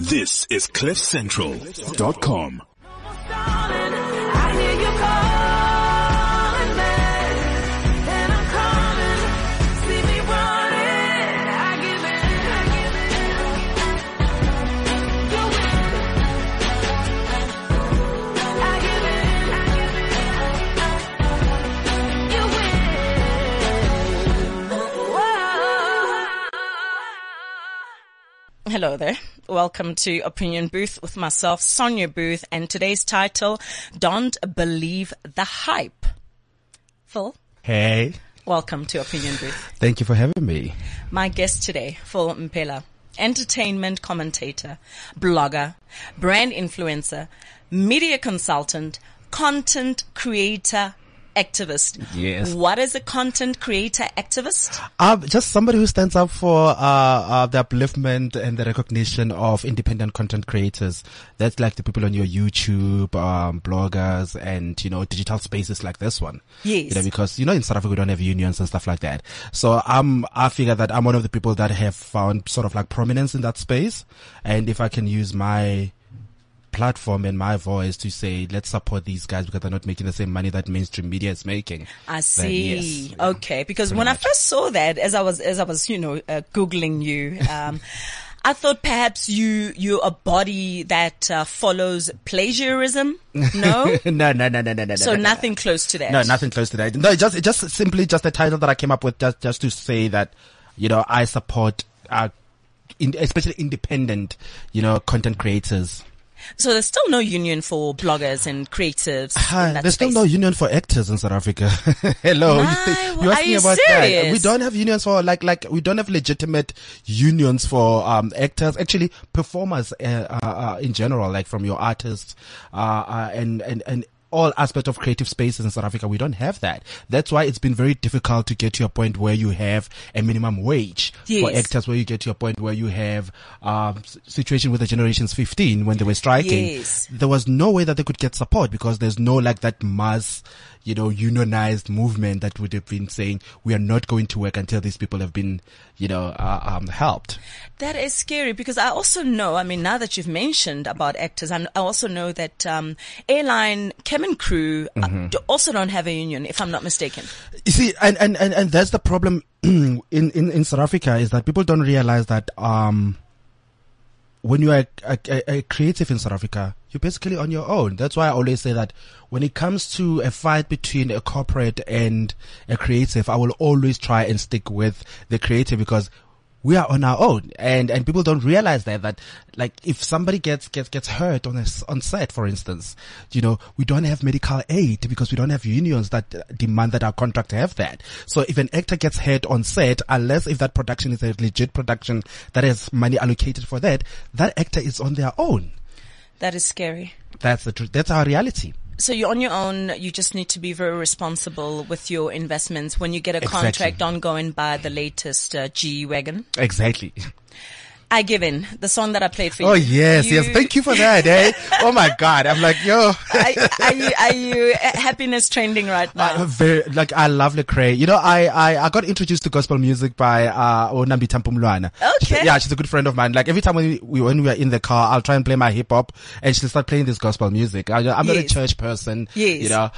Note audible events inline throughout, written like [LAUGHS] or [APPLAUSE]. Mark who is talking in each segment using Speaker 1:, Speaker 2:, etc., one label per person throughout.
Speaker 1: This is CliffCentral.com.
Speaker 2: Hello there. Welcome to Opinion Booth with myself, Sonia Booth, and today's title, Don't Believe the Hype. Phil,
Speaker 3: Hey,
Speaker 2: welcome to Opinion Booth.
Speaker 3: thank you for having me.
Speaker 2: My guest today, Phil Mphela, entertainment commentator, blogger, brand influencer, media consultant, content creator, activist.
Speaker 3: Yes.
Speaker 2: What is a content creator activist?
Speaker 3: Um, just somebody who stands up for uh, uh, the upliftment and the recognition of independent content creators. That's like the people on your YouTube, um, bloggers, and you know digital spaces like this one.
Speaker 2: Yes.
Speaker 3: You know, because you know in South Africa we don't have unions and stuff like that. So um, I figure that I'm one of the people that have found sort of like prominence in that space, and if I can use my platform and my voice to say let's support these guys because they're not making the same money that mainstream media is making.
Speaker 2: I see.
Speaker 3: yes.
Speaker 2: Okay, because when I first saw that, as I was as I was, you know, uh, googling you, um, [LAUGHS] I thought perhaps you you're a body that uh, follows plagiarism. [LAUGHS] No,
Speaker 3: no, no, no, no, no, no.
Speaker 2: so
Speaker 3: no, no.
Speaker 2: nothing close to that.
Speaker 3: No, nothing close to that. No, just just simply just a title that I came up with just just to say that you know I support uh, in, especially independent you know content creators.
Speaker 2: So there's still no union for bloggers and creatives. that
Speaker 3: there's still no union for actors in South Africa. [LAUGHS] Hello,
Speaker 2: My,
Speaker 3: you,
Speaker 2: are you
Speaker 3: about that?
Speaker 2: serious?
Speaker 3: We don't have unions for like like we don't have legitimate unions for um actors. Actually, performers uh, uh, uh, in general, like from your artists, uh, uh and and and. All aspects of creative spaces in South Africa, we don't have that. That's why it's been very difficult to get to a point where you have a minimum wage for actors, where you get to a point where you have um, situation with the generations 15 when they were striking
Speaker 2: Yes.
Speaker 3: there was no way that they could get support because there's no like that mass, you know, unionized movement that would have been saying we are not going to work until these people have been, you know, uh, um, helped.
Speaker 2: That is scary because I also know, I mean, now that you've mentioned about actors, I I also know that um, airline cabin crew uh,
Speaker 3: Mm-hmm.
Speaker 2: also don't have a union, if I'm not mistaken.
Speaker 3: You see, and, and, and, and that's the problem [CLEARS THROAT] in, in, in South Africa is that people don't realize that, um, when you are a, a, a creative in South Africa, you're basically on your own. That's why I always say that when it comes to a fight between a corporate and a creative, I will always try and stick with the creative because we are on our own and, and people don't realize that, that like if somebody gets, gets, gets hurt on a, on set, for instance, you know, we don't have medical aid because we don't have unions that demand that our contract have that. So if an actor gets hurt on set, unless if that production is a legit production that has money allocated for that, that actor is on their own.
Speaker 2: That is scary.
Speaker 3: That's the truth. That's our reality.
Speaker 2: So you're on your own. You just need to be very responsible with your investments. When you get a
Speaker 3: Exactly.
Speaker 2: contract, don't go and buy the latest uh, G wagon.
Speaker 3: Exactly.
Speaker 2: I give in the song that I played for you.
Speaker 3: Oh yes, yes. Thank you for that. Eh? [LAUGHS] Oh my God. I'm like, yo.
Speaker 2: are, are you are you uh, happiness trending right now?
Speaker 3: Uh, very, like I love Lecrae. You know, I, I, I got introduced to gospel music by uh Onambi Tampumlwana.
Speaker 2: Okay.
Speaker 3: yeah, she's a good friend of mine. Like every time we, we when we are in the car, I'll try and play my hip hop, and she'll start playing this gospel music. I, I'm not a church person.
Speaker 2: Yes.
Speaker 3: You know.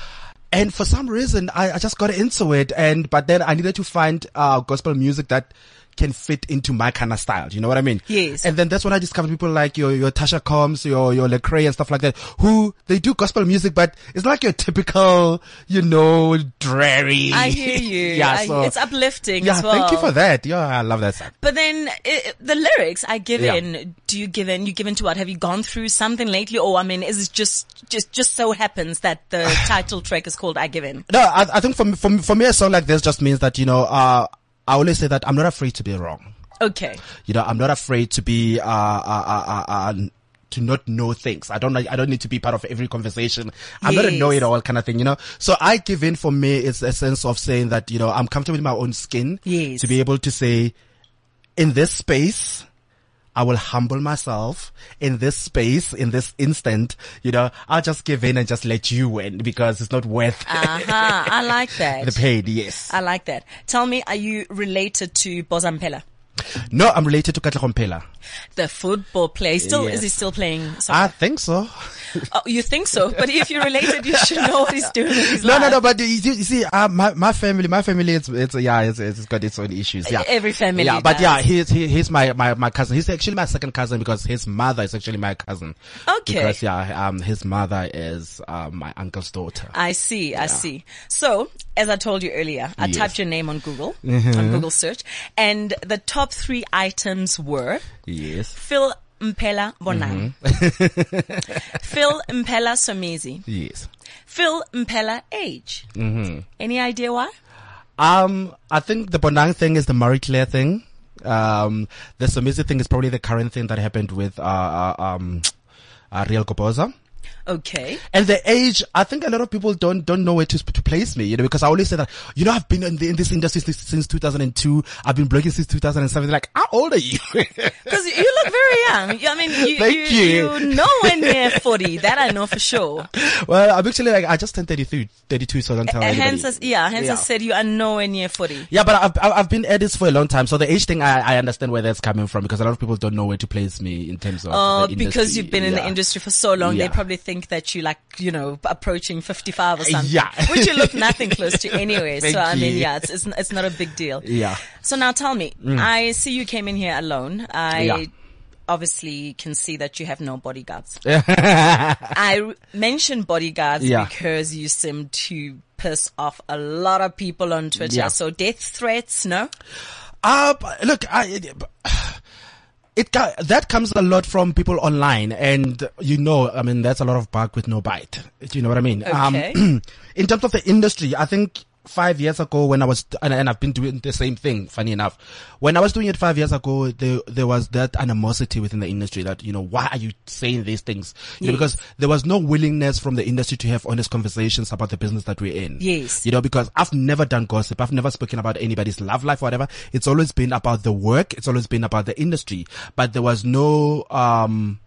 Speaker 3: And for some reason, I, I just got into it, and but then I needed to find uh gospel music that can fit into my kind of style. You know what I mean?
Speaker 2: Yes.
Speaker 3: And then that's when I discovered people like your your Tasha Cobbs, your your Lecrae and stuff like that, who they do gospel music, but it's like your typical, you know, dreary.
Speaker 2: I hear [LAUGHS] you.
Speaker 3: yeah,
Speaker 2: I-
Speaker 3: so
Speaker 2: it's uplifting
Speaker 3: yeah.
Speaker 2: as well.
Speaker 3: Thank you for that. Yeah, I love that song.
Speaker 2: But then i the lyrics, I give
Speaker 3: Yeah.
Speaker 2: in. Do you give in? You give in to what? Have you gone through something lately? Or I mean, is it just just just so happens that the [SIGHS] title track is called "I Give In"?
Speaker 3: No, I, I think for me, for me, for me, a song like this just means that you know, uh, I always say that I'm not afraid to be wrong.
Speaker 2: Okay.
Speaker 3: You know, I'm not afraid to be uh, uh, uh, uh, uh to not know things. I don't like, I don't need to be part of every conversation. I'm not a know it all kind of thing, you know? So I give in for me, it's a sense of saying that, you know, I'm comfortable in my own skin.
Speaker 2: Yes.
Speaker 3: To be able to say, in this space, I will humble myself in this space, in this instant, you know, I'll just give in and just let you win because it's not worth [LAUGHS]
Speaker 2: Uh-huh. I like that.
Speaker 3: the pain. Yes.
Speaker 2: I like that. Tell me, are you related to Bozampela?
Speaker 3: No, I'm related to Mphela.
Speaker 2: The football player. Still,
Speaker 3: Yes.
Speaker 2: is he still playing
Speaker 3: I think so.
Speaker 2: Oh, you think so? But if you're related, you should know what he's doing
Speaker 3: No, no, no, but you, you see, uh, my, my family, my family, it's, it's, yeah, it's, it's got its own issues. Yeah.
Speaker 2: Every family
Speaker 3: Yeah, but
Speaker 2: does.
Speaker 3: yeah, he's, he, he's my, my, my cousin. He's actually my second cousin because his mother is actually my cousin.
Speaker 2: Okay.
Speaker 3: Because, yeah, um, his mother is, um, my uncle's daughter.
Speaker 2: I see, I see. So, as I told you earlier, I
Speaker 3: Yes.
Speaker 2: typed your name on Google,
Speaker 3: Mm-hmm.
Speaker 2: on Google search, and the top three items were
Speaker 3: Yes.
Speaker 2: Phil Mphela Bonang,
Speaker 3: Mm-hmm. [LAUGHS]
Speaker 2: Phil Mphela Somizi,
Speaker 3: Yes.
Speaker 2: Phil Mphela age.
Speaker 3: Mm-hmm.
Speaker 2: Any idea why?
Speaker 3: Um, I think the Bonang thing is the Marie Claire thing. Um, the Somizi thing is probably the current thing that happened with, uh, uh um, uh, Real Kopoza.
Speaker 2: Okay.
Speaker 3: And the age, I think a lot of people don't don't know where to, to place me, you know, because I always say that, you know, I've been in, the, in this industry since, since 2002. I've been blogging since 2007. They're like, how old are you? [LAUGHS]
Speaker 2: Because you look very young. I mean, you,
Speaker 3: Thank
Speaker 2: you,
Speaker 3: you. [LAUGHS]
Speaker 2: you're nowhere near 40. That I know for sure.
Speaker 3: well, I'm actually like, I just turned 33, 32, so don't tell
Speaker 2: Uh, hence, yeah, hence
Speaker 3: Yeah.
Speaker 2: I said you are nowhere near 40.
Speaker 3: Yeah, but I've, I've been at this for a long time, so the age thing, I, I understand where that's coming from because a lot of people don't know where to place me in terms of
Speaker 2: Oh, because you've been in the industry for so long,
Speaker 3: Yeah.
Speaker 2: they probably think that you like, you know, approaching 55 or something.
Speaker 3: Yeah. [LAUGHS]
Speaker 2: Which you look [LAUGHS] nothing close to anyway. So, I mean, yeah, it's, it's, it's not a big deal.
Speaker 3: Yeah.
Speaker 2: So now tell me, I see you came in here alone. I
Speaker 3: Mm. Yeah.
Speaker 2: obviously can see that you have no bodyguards. [LAUGHS] I mentioned bodyguards
Speaker 3: Yeah.
Speaker 2: because you seem to piss off a lot of people on Twitter.
Speaker 3: Yeah.
Speaker 2: So death threats, no?
Speaker 3: Uh, look, I, it that comes a lot from people online, and you know, I mean, that's a lot of bark with no bite. Do you know what I mean?
Speaker 2: Okay.
Speaker 3: Um, [CLEARS THROAT] in terms of the industry, I think five years ago when I was, and, and I've been doing the same thing. Funny enough, when I was doing it five years ago, there there was that animosity within the industry that you know why are you saying these things? You know, because there was no willingness from the industry to have honest conversations about the business that we're in.
Speaker 2: Yes.
Speaker 3: You know, because I've never done gossip. I've never spoken about anybody's love life or whatever. It's always been about the work. It's always been about the industry. But there was no, um,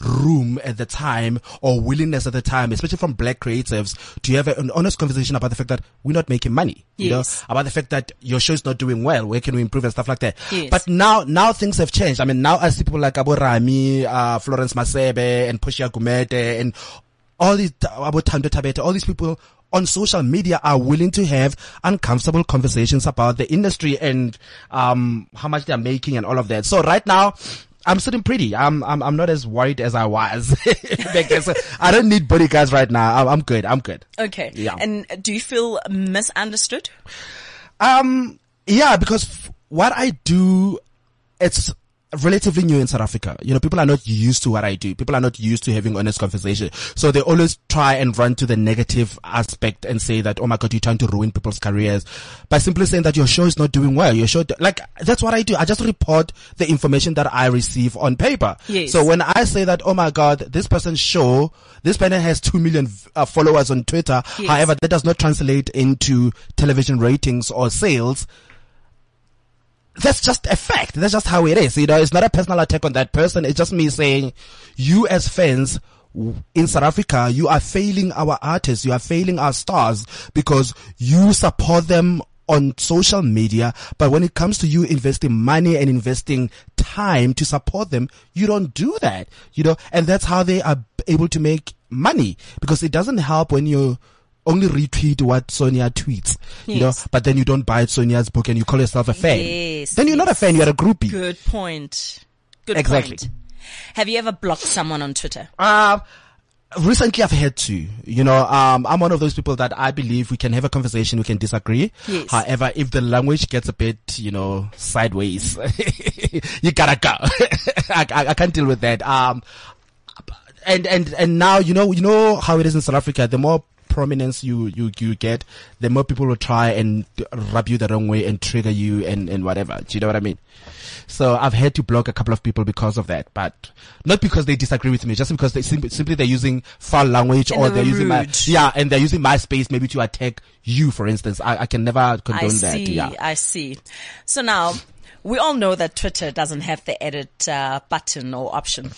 Speaker 3: room at the time or willingness at the time, especially from black creatives, to have an honest conversation about the fact that we're not making money. You know,
Speaker 2: Yes.
Speaker 3: about the fact that your show is not doing well. Where can we improve and stuff like that?
Speaker 2: Yes.
Speaker 3: But now, now things have changed. I mean, now I see people like Abu Rami, uh, Florence Masebe and Pushia Gumete and all these, Abu Thando Thabethe, all these people on social media are willing to have uncomfortable conversations about the industry and, um, how much they're making and all of that. So right now, I'm sitting pretty. I'm, I'm, I'm not as worried as I was. [LAUGHS] back then. So I don't need bodyguards right now. I'm, I'm good. I'm good.
Speaker 2: Okay.
Speaker 3: Yeah.
Speaker 2: And do you feel misunderstood?
Speaker 3: Um, yeah, because f- what I do, it's relatively new in South Africa. You know, people are not used to what I do. People are not used to having honest conversation. So they always try and run to the negative aspect and say that, oh my God, you're trying to ruin people's careers by simply saying that your show is not doing well. Your show, like, that's what I do. I just report the information that I receive on paper.
Speaker 2: Yes.
Speaker 3: So when I say that, oh my God, this person's show, this person has two million uh, followers on Twitter.
Speaker 2: Yes.
Speaker 3: However, that does not translate into television ratings or sales. That's just a fact. That's just how it is. You know, it's not a personal attack on that person. It's just me saying, you as fans in South Africa, you are failing our artists. You are failing our stars because you support them on social media. But when it comes to you investing money and investing time to support them, you don't do that. You know, and that's how they are able to make money because it doesn't help when you only retweet what Sonia tweets, you know, but then you don't buy Sonia's book and you call yourself a fan.
Speaker 2: Yes,
Speaker 3: Then you're not a fan, you're a groupie.
Speaker 2: Good point. Good
Speaker 3: Exactly.
Speaker 2: point. Have you ever blocked someone on Twitter?
Speaker 3: Uh, recently I've had to, you know, um, I'm one of those people that I believe we can have a conversation, we can disagree.
Speaker 2: Yes.
Speaker 3: However, if the language gets a bit, you know, sideways, [LAUGHS] you gotta go. [LAUGHS] I, I, I can't deal with that. Um, and, and, and now, you know, you know how it is in South Africa, the more prominence you, you, you get, the more people will try and rub you the wrong way and trigger you and, and whatever. Do you know what I mean? So I've had to block a couple of people because of that, but not because they disagree with me, just because they simply, simply they're using foul language
Speaker 2: And
Speaker 3: or
Speaker 2: they
Speaker 3: they're
Speaker 2: were
Speaker 3: using my, yeah, and they're using my space maybe to attack you, for instance. I, I can never condone
Speaker 2: I
Speaker 3: that.
Speaker 2: see.
Speaker 3: Yeah.
Speaker 2: I see. So now, we all know that Twitter doesn't have the edit uh, button or option.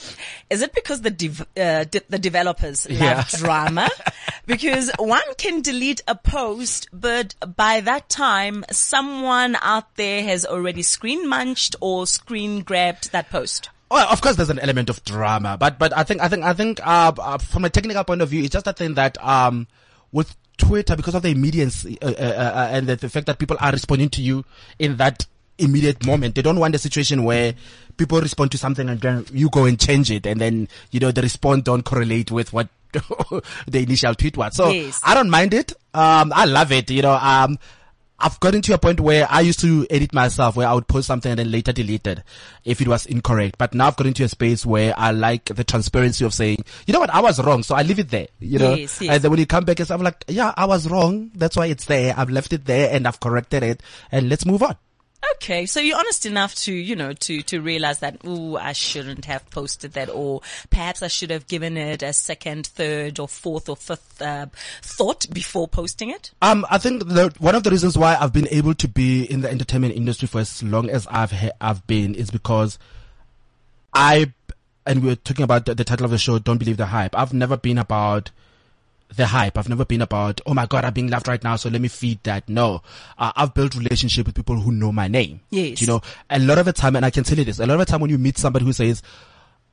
Speaker 2: Is it because the dev- uh, de- the developers love
Speaker 3: Yeah.
Speaker 2: drama? [LAUGHS] because one can delete a post, but by that time, someone out there has already screen munched or screen grabbed that post.
Speaker 3: Well, of course, there's an element of drama, but but I think I think I think uh, uh, from a technical point of view, it's just a thing that um with Twitter because of the immediacy uh, uh, uh, and the, the fact that people are responding to you in that immediate moment. They don't want a situation where people respond to something and then you go and change it, and then you know the response don't correlate with what [LAUGHS] the initial tweet was. So
Speaker 2: Yes.
Speaker 3: I don't mind it. Um, I love it. You know, um. I've gotten to a point where I used to edit myself, where I would post something and then later delete it if it was incorrect. But now I've gotten to a space where I like the transparency of saying, you know what, I was wrong, so I leave it there. You know,
Speaker 2: Yes, yes.
Speaker 3: and then when you come back, it's, I'm like, yeah, I was wrong. That's why it's there. I've left it there and I've corrected it, and let's move on.
Speaker 2: Okay, so you're honest enough to, you know, to, to realize that, ooh, I shouldn't have posted that, or perhaps I should have given it a second, third, or fourth, or fifth uh, thought before posting it.
Speaker 3: Um, I think the, one of the reasons why I've been able to be in the entertainment industry for as long as I've I've been is because I and we were talking about the, the title of the show. Don't believe the hype. I've never been about the hype. I've never been about oh my god, I'm being loved right now, so let me feed that. No, uh, I've built relationship with people who know my name.
Speaker 2: Yes.
Speaker 3: you know, a lot of the time, and I can tell you this, a lot of the time when you meet somebody who says.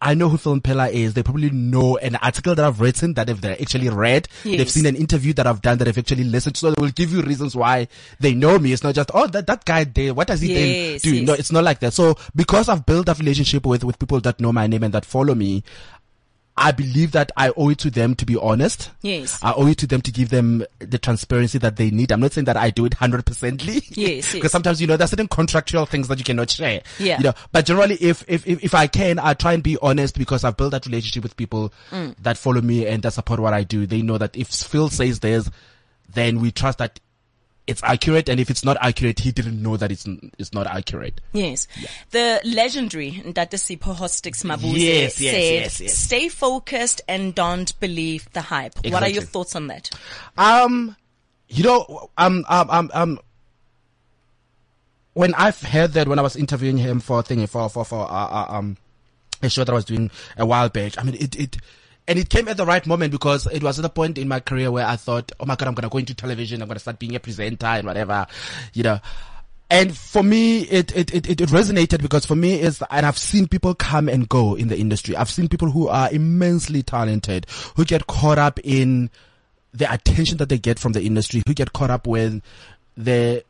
Speaker 3: I know who Phil Mphela is. They probably know an article that I've written that if they're actually read, they've seen an interview that I've done that they've actually listened to. So they will give you reasons why they know me. It's not just, oh, that, that guy there, what does he
Speaker 2: Yes,
Speaker 3: then do?
Speaker 2: yes.
Speaker 3: No, it's not like that. So because I've built that relationship with, with people that know my name and that follow me, I believe that I owe it to them to be honest.
Speaker 2: Yes.
Speaker 3: I owe it to them to give them the transparency that they need. I'm not saying that I do it 100%ly.
Speaker 2: Yes, yes. [LAUGHS]
Speaker 3: Because sometimes, you know, there's certain contractual things that you cannot share.
Speaker 2: Yeah.
Speaker 3: You know, but generally, if, if, if, if I can, I try and be honest because I've built that relationship with people
Speaker 2: Mm.
Speaker 3: that follow me and that support what I do. They know that if Phil says this, then we trust that it's accurate. And if it's not accurate, he didn't know that it's, it's not accurate.
Speaker 2: Yes. The legendary Ndate Sipho Hotstix Mabuse
Speaker 3: Yes, yes,
Speaker 2: said,
Speaker 3: yes, yes.
Speaker 2: stay focused and don't believe the hype. What are your thoughts on that?
Speaker 3: Um, you know, um, um, um, um, when I've heard that when I was interviewing him for a thing for for for uh, uh, um a show that I was doing a while back, I mean it it. And it came at the right moment because it was at a point in my career where I thought, oh my God, I'm going to go into television. I'm going to start being a presenter and whatever, you know. And for me, it, it, it, it resonated because for me is, and I've seen people come and go in the industry. I've seen people who are immensely talented, who get caught up in the attention that they get from the industry, who get caught up with the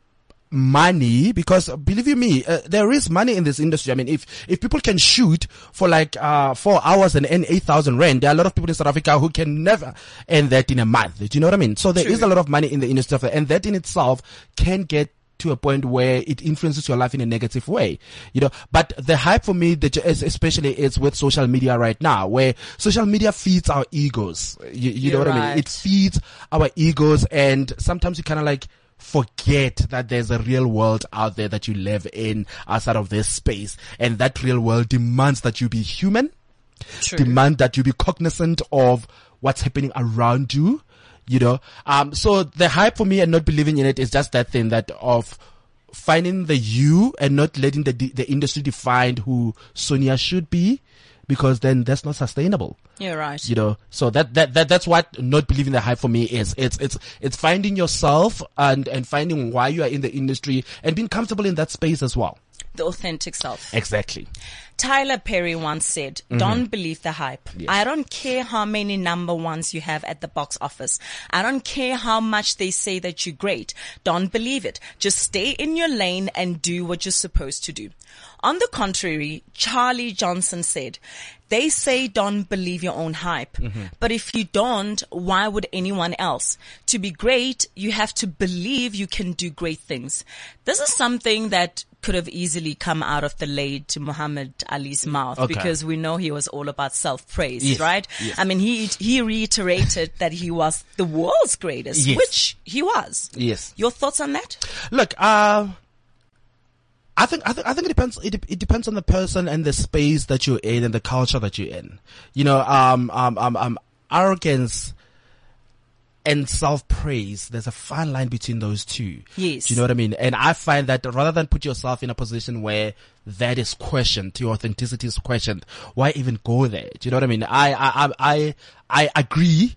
Speaker 3: money because believe you me uh, there is money in this industry i mean if if people can shoot for like uh 4 hours and earn 8000 rand there are a lot of people in south africa who can never earn that in a month do you know what i mean so there is a lot of money in the industry and that in itself can get to a point where it influences your life in a negative way, you know. But the hype for me, is- especially is with social media right now, where social media feeds our egos. You, you know what I mean? It feeds our egos, and sometimes you kind of like forget that there's a real world out there that you live in outside of this space, and that real world demands that you be human demand that you be cognizant of what's happening around you, you know. Um, so the hype for me and not believing in it is just that thing that of finding the you and not letting the the industry define who Sonia should be, because then that's not sustainable.
Speaker 2: You're right.
Speaker 3: You know, so that, that, that, that's what not believing the hype for me is. It's, it's, it's finding yourself and, and finding why you are in the industry and being comfortable in that space as well.
Speaker 2: The authentic self.
Speaker 3: Exactly.
Speaker 2: Tyler Perry once said,
Speaker 3: Mm-hmm.
Speaker 2: don't believe the hype. I don't care how many number ones you have at the box office. I don't care how much they say that you're great. Don't believe it. Just stay in your lane and do what you're supposed to do. On the contrary, Charlie Johnson said, they say don't believe your own hype.
Speaker 3: Mm-hmm.
Speaker 2: But if you don't, why would anyone else? To be great, you have to believe you can do great things. This is something that could have easily come out of the late Muhammad Ali's mouth
Speaker 3: Okay.
Speaker 2: because we know he was all about self-praise,
Speaker 3: Yes,
Speaker 2: right?
Speaker 3: yes.
Speaker 2: I mean, he, he reiterated that he was the world's greatest,
Speaker 3: Yes.
Speaker 2: which he was.
Speaker 3: Yes.
Speaker 2: Your thoughts on that?
Speaker 3: Look, uh, I think, I think, I think it depends, it, it depends on the person and the space that you're in and the culture that you're in. You know, um, um, um, um, arrogance and self-praise, there's a fine line between those two.
Speaker 2: Yes.
Speaker 3: Do you know what I mean? And I find that rather than put yourself in a position where that is questioned, your authenticity is questioned, why even go there? Do you know what I mean? I, I, I, I, I agree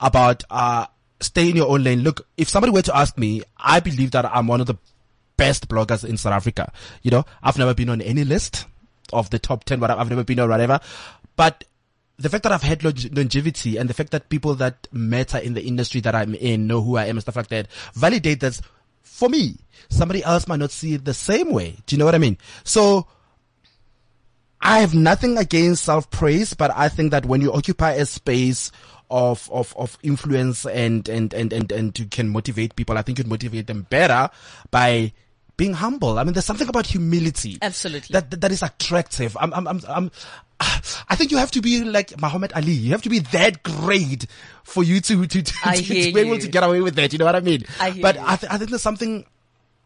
Speaker 3: about, uh, stay in your own lane. Look, if somebody were to ask me, I believe that I'm one of the best bloggers in South Africa. You know, I've never been on any list of the top 10, whatever. I've never been on whatever. But the fact that I've had longevity and the fact that people that matter in the industry that I'm in know who I am and stuff like that validate that for me. Somebody else might not see it the same way. Do you know what I mean? So, I have nothing against self praise, but I think that when you occupy a space of, of, of influence and, and, and, and, and you can motivate people, I think you'd motivate them better by being humble. I mean, there's something about humility.
Speaker 2: Absolutely.
Speaker 3: That, that, that is attractive. I'm, I'm, I'm, I'm, [SIGHS] I think you have to be like Muhammad Ali. You have to be that great for you to, to, to, to, to be able
Speaker 2: you.
Speaker 3: to get away with that. You know what I mean?
Speaker 2: I hear
Speaker 3: but
Speaker 2: you.
Speaker 3: I, th- I think there's something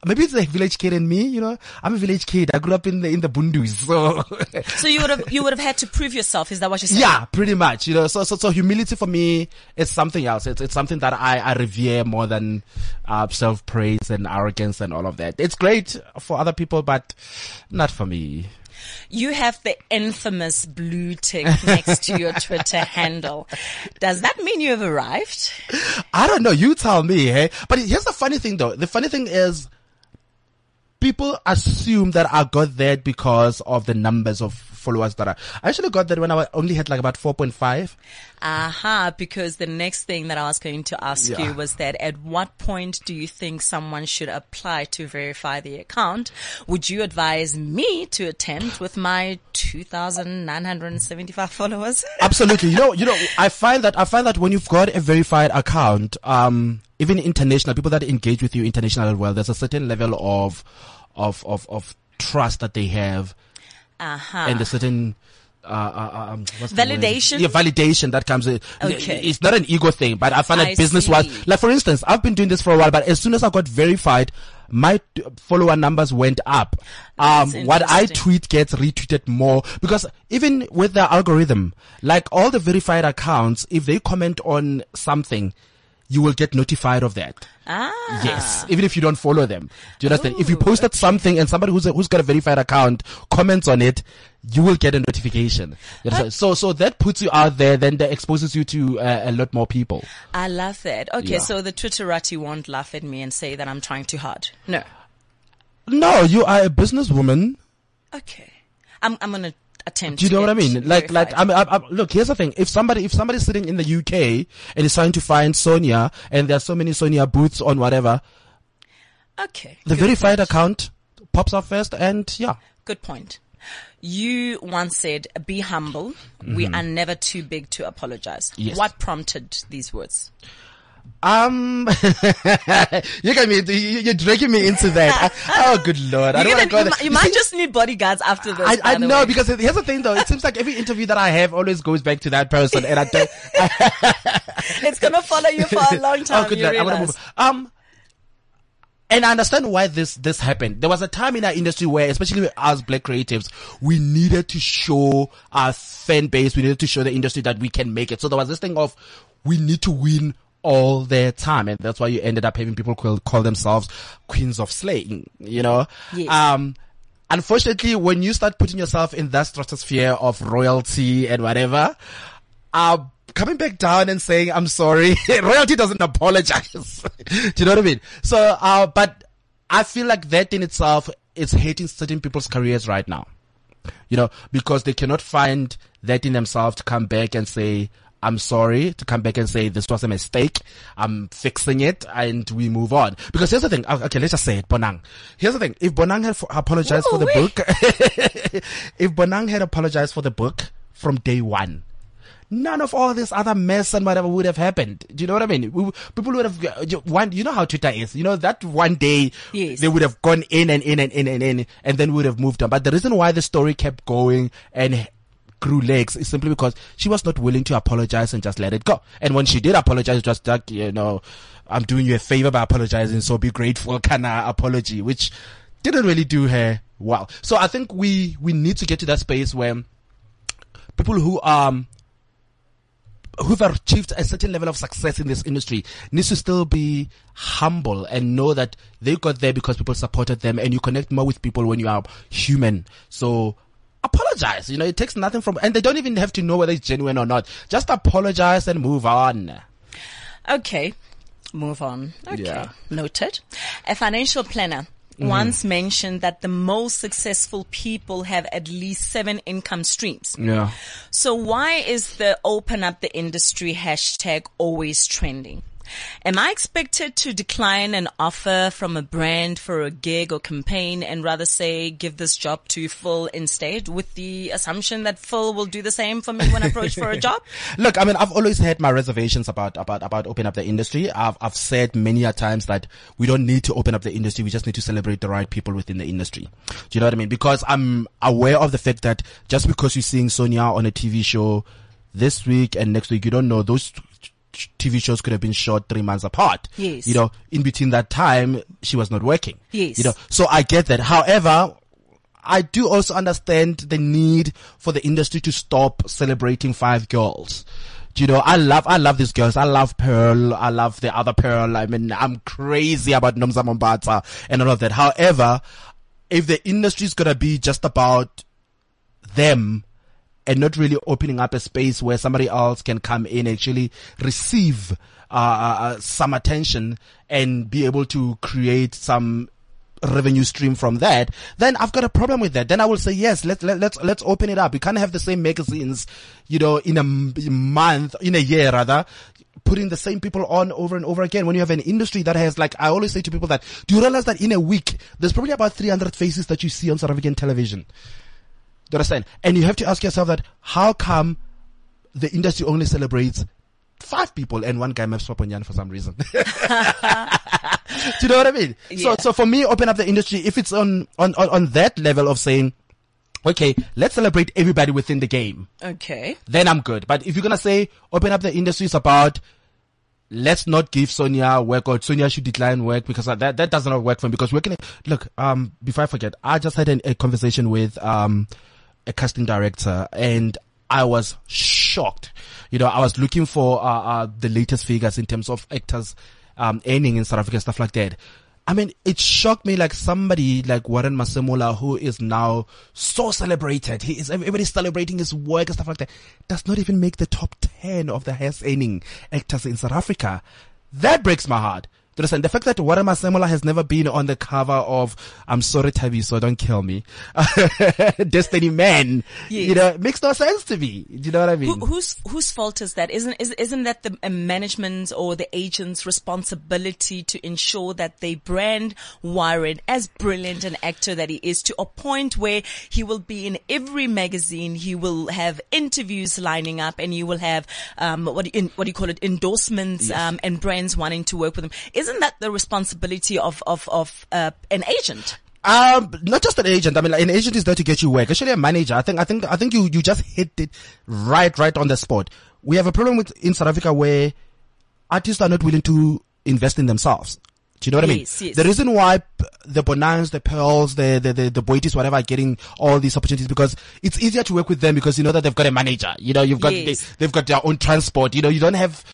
Speaker 3: maybe it's the village kid in me, you know. I'm a village kid. I grew up in the in the bundus, so [LAUGHS]
Speaker 2: So you would have you would have had to prove yourself. Is that what you're saying?
Speaker 3: yeah, pretty much. You know, so so so humility for me is something else. It's it's something that I I revere more than uh, self praise and arrogance and all of that. It's great for other people, but not for me.
Speaker 2: You have the infamous blue tick next to your Twitter [LAUGHS] handle. Does that mean you have arrived?
Speaker 3: I don't know. You tell me, hey. But here's the funny thing, though. The funny thing is, people assume that I got that because of the numbers of followers that I, I actually got that when I only had like about 4.5.
Speaker 2: Aha, because the next thing that I was going to ask
Speaker 3: Yeah.
Speaker 2: you was that at what point do you think someone should apply to verify the account? Would you advise me to attempt with my 2,975 followers? [LAUGHS]
Speaker 3: Absolutely. You know, you know, I find that, I find that when you've got a verified account, um, even international, people that engage with you internationally as well, there's a certain level of, of, of, of trust that they have
Speaker 2: Aha.
Speaker 3: and a certain, uh, uh, um, what's the?
Speaker 2: Validation?
Speaker 3: Yeah, validation that comes with.
Speaker 2: Okay.
Speaker 3: It's not an ego thing, but I find that business wise, like for instance, I've been doing this for a while, but as soon as I got verified, my follower numbers went up. Um, what I tweet gets retweeted more because even with the algorithm, like all the verified accounts, if they comment on something, you will get notified of that.
Speaker 2: Ah.
Speaker 3: Yes, even if you don't follow them. Do you understand? if you
Speaker 2: Ooh,
Speaker 3: posted something and somebody who's who's got a verified account comments on it, you will get a notification. So so that puts you out there, then that exposes you to uh, a lot more people.
Speaker 2: I love that. Okay,
Speaker 3: Yeah.
Speaker 2: so the Twitterati won't laugh at me and say that I'm trying too hard. No.
Speaker 3: No, you are a businesswoman.
Speaker 2: Okay. I'm, I'm gonna attempt
Speaker 3: Do you know what I mean? Like, like. I'm, I'm, I'm- look, here's the thing. If somebody, if somebody's sitting in the UK and is trying to find Sonia and there are so many Sonia booths on whatever,
Speaker 2: Okay.
Speaker 3: the verified
Speaker 2: point.
Speaker 3: account pops up first and yeah.
Speaker 2: Good point. You once said, be humble. We are never too big to apologize.
Speaker 3: Mm-hmm. Yes.
Speaker 2: What prompted these words?
Speaker 3: Um, [LAUGHS] you got me, you- you're dragging me into that. oh, good lord. I don't want
Speaker 2: gonna-
Speaker 3: go
Speaker 2: you, you might
Speaker 3: see,
Speaker 2: just need bodyguards after this.
Speaker 3: I, I know
Speaker 2: way.
Speaker 3: because here's the thing though. It seems like every interview that I have always goes back to that person and I don't, [LAUGHS]
Speaker 2: it's gonna follow you for a [LAUGHS] long time.
Speaker 3: oh, good lord. I want to move. Um, and I understand why this, this happened. There was a time in our industry where, especially with us black creatives, we needed to show our fan base, we needed to show the industry that we can make it. So there was this thing of, we need to win all their time. And that's why you ended up having people call, call themselves queens of slaying, you know?
Speaker 2: Yes.
Speaker 3: Um, unfortunately, when you start putting yourself in that stratosphere of royalty and whatever, uh, coming back down and saying, I'm sorry, [LAUGHS] royalty doesn't apologize. [LAUGHS] Do you know what I mean? So, uh, but I feel like that in itself is hating certain people's careers right now. You know, because they cannot find that in themselves to come back and say, I'm sorry, to come back and say this was a mistake. I'm fixing it and we move on. Because here's the thing. Okay, okay, let's just say it, Bonang. Here's the thing. If Bonang had apologized for the book, [LAUGHS] if Bonang had apologized for the book from day one, none of all this other mess and whatever would have happened. Do you know what I mean? We, people would have uh, you- one. You know how Twitter is. You know that one day
Speaker 2: Yes.
Speaker 3: they would have gone in and in and in and in, and then would have moved on. But the reason why the story kept going and grew legs is simply because she was not willing to apologize and just let it go. And when she did apologize, it was like you know, I'm doing you a favor by apologizing, so be grateful kind of apology, which didn't really do her well. So I think we we need to get to that space where people who um who've achieved a certain level of success in this industry needs to still be humble and know that they got there because people supported them and you connect more with people when you are human. So apologize. You know, it takes nothing from, and they don't even have to know whether it's genuine or not. Just apologize and move on.
Speaker 2: Okay. Move on. Okay.
Speaker 3: Yeah.
Speaker 2: Noted. A financial planner
Speaker 3: Mm-hmm.
Speaker 2: once mentioned that the most successful people have at least seven income streams.
Speaker 3: Yeah.
Speaker 2: So why is the open up the industry hashtag always trending? Am I expected to decline an offer from a brand for a gig or campaign and rather say give this job to Phil instead with the assumption that Phil will do the same for me when approached for a job? [LAUGHS]
Speaker 3: Look, I mean, I've always had my reservations about, about, about opening up the industry. I've, I've said many a times that we don't need to open up the industry. We just need to celebrate the right people within the industry. Do you know what I mean? Because I'm aware of the fact that just because you're seeing Sonia on a TV show this week and next week, you don't know those TV shows could have been shot three months apart.
Speaker 2: Yes.
Speaker 3: You know, in between that time, she was not working.
Speaker 2: Yes.
Speaker 3: You know, so I get that. However, I do also understand the need for the industry to stop celebrating five girls. Do You know, I love, I love these girls. I love Pearl. I love the other Pearl. I mean, I'm crazy about Nomzamo Mbatha and all of that. However, if the industry is gonna be just about them and not really opening up a space where somebody else can come in and actually receive uh, uh, some attention and be able to create some revenue stream from that, then I've got a problem with that. Then I will say, yes, let's, let, let's, let's open it up. We can't have the same magazines, you know, in a month, in a year rather, putting the same people on over and over again. When you have an industry that has like, I always say to people that, do you realize that in a week, there's probably about 300 faces that you see on South African television? Do you understand? And you have to ask yourself that, how come the industry only celebrates five people and one guy maps Maponyane for some reason? [LAUGHS] Do you know what I mean? So,
Speaker 2: Yeah.
Speaker 3: so for me, open up the industry, if it's on, on, on, on that level of saying, okay, let's celebrate everybody within the game,
Speaker 2: Okay.
Speaker 3: then I'm good. But if you're gonna say, open up the industry is about, let's not give Sonia work or Sonia should decline work because that, that does not work for me because we're gonna, look, um, before I forget, I just had an, a conversation with, um, a casting director and I was shocked. You know, I was looking for, uh, uh, the latest figures in terms of actors, um, earning in South Africa, stuff like that. I mean, it shocked me like somebody like Warren Masemola, who is now so celebrated. He is, everybody's celebrating his work and stuff like that. Does not even make the top 10 of the highest earning actors in South Africa. That breaks my heart. Do you understand? The fact that Warren Masemola has never been on the cover of, I'm sorry, Tabi, so don't kill me. [LAUGHS] Destiny Man.
Speaker 2: Yes.
Speaker 3: You know, it makes no sense to me. Do you know what I mean?
Speaker 2: Who, whose whose fault is that? Isn't is, isn't that the uh, management's or the agent's responsibility to ensure that they brand Warren as brilliant an actor that he is to a point where he will be in every magazine, he will have interviews lining up, and you will have um, what do you, in, what do you call it endorsements um, and brands wanting to work with him. Isn't that the responsibility of of of uh, an agent?
Speaker 3: Um, not just an agent. I mean, like, an agent is there to get you work. Actually, a manager. I think, I think, I think you, you just hit it right, right on the spot. We have a problem with, in South Africa where artists are not willing to invest in themselves. Do you know what
Speaker 2: Yes,
Speaker 3: I mean?
Speaker 2: yes.
Speaker 3: The reason why the Bonangs, the Pearls, the, the, the, the Boitis, whatever are getting all these opportunities because it's easier to work with them because you know that they've got a manager. You know, you've got,
Speaker 2: Yes.
Speaker 3: they, they've got their own transport. You know, you don't have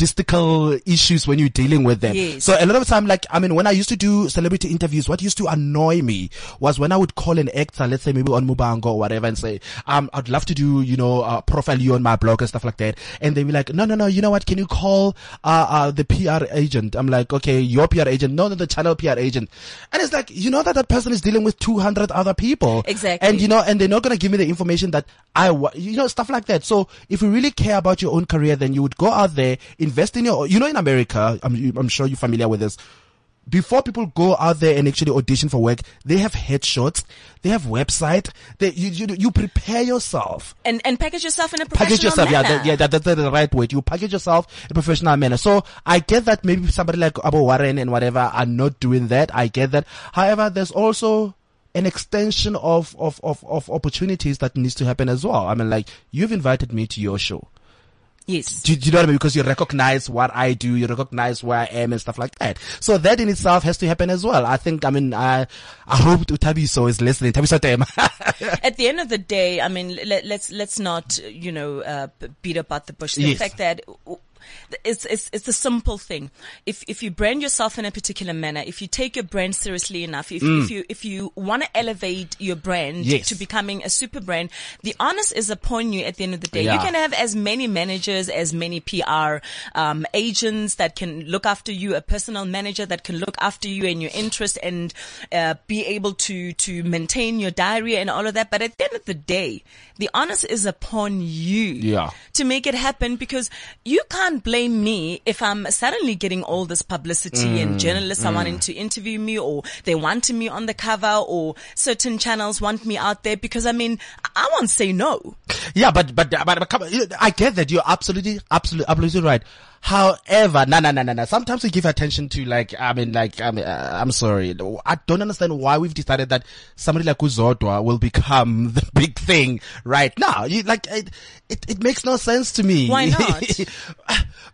Speaker 3: logistical issues when you're dealing with them. So a lot of time, like, I mean, when I used to do celebrity interviews, what used to annoy me was when I would call an actor, let's say maybe on Muvhango or whatever and say, um, I'd love to do, you know, uh, profile you on my blog and stuff like that. And they'd be like, no, no, no, you know what? Can you call, uh, uh, the PR agent? I'm like, okay, your PR agent. No, no, the channel PR agent. And it's like, you know that that person is dealing with 200 other people.
Speaker 2: Exactly.
Speaker 3: And you know, and they're not going to give me the information that I, want, you know, stuff like that. So if you really care about your own career, then you would go out there, invest in your, you know, in America, I'm, I'm sure you're familiar with this. Before people go out there and actually audition for work, they have headshots, they have website, they, you, you, you prepare yourself
Speaker 2: And and package yourself in a professional
Speaker 3: package yourself. Yeah,
Speaker 2: manner.
Speaker 3: that, yeah, that, that's the right way. You package yourself in a professional manner. So I get that maybe somebody like Abu Warren and whatever are not doing that. I get that. However, there's also an extension of, of, of, of opportunities that needs to happen as well. I mean, like, you've invited me to your show.
Speaker 2: Yes.
Speaker 3: Do, do you know what I mean? Because you recognize what I do, you recognize where I am and stuff like that. So that in itself has to happen as well. I think, I mean, I, I hope Tabiso is listening. Tabiso Tem. [LAUGHS]
Speaker 2: At the end of the day, I mean, let, let's let's not you know uh, beat about the bush. The
Speaker 3: Yes.
Speaker 2: fact that it's, it's, it's a simple thing. If, if you brand yourself in a particular manner, if you take your brand seriously enough, if, if you, if you want to elevate your brand
Speaker 3: Mm. Yes.
Speaker 2: to becoming a super brand, the onus is upon you at the end of the day. You can have as many managers, as many PR, um, agents that can look after you, a personal manager that can look after you and your interest and, uh, be able to, to maintain your diary and all of that. But at the end of the day, the onus is upon you
Speaker 3: Yeah.
Speaker 2: to make it happen because you can't blame me if I'm suddenly getting all this publicity
Speaker 3: Mm,
Speaker 2: and journalists are wanting to interview me or they wanting me on the cover or certain channels want me out there because I mean, I won't say no.
Speaker 3: Yeah, but but but, but I get that you're absolutely absolutely absolutely right. However, no no no no no. Sometimes we give attention to like I mean like I mean uh, I'm sorry. I don't understand why we've decided that somebody like Uzodwa will become [LAUGHS] the big thing right now. You like it it, it makes no sense to me.
Speaker 2: Why [LAUGHS] not?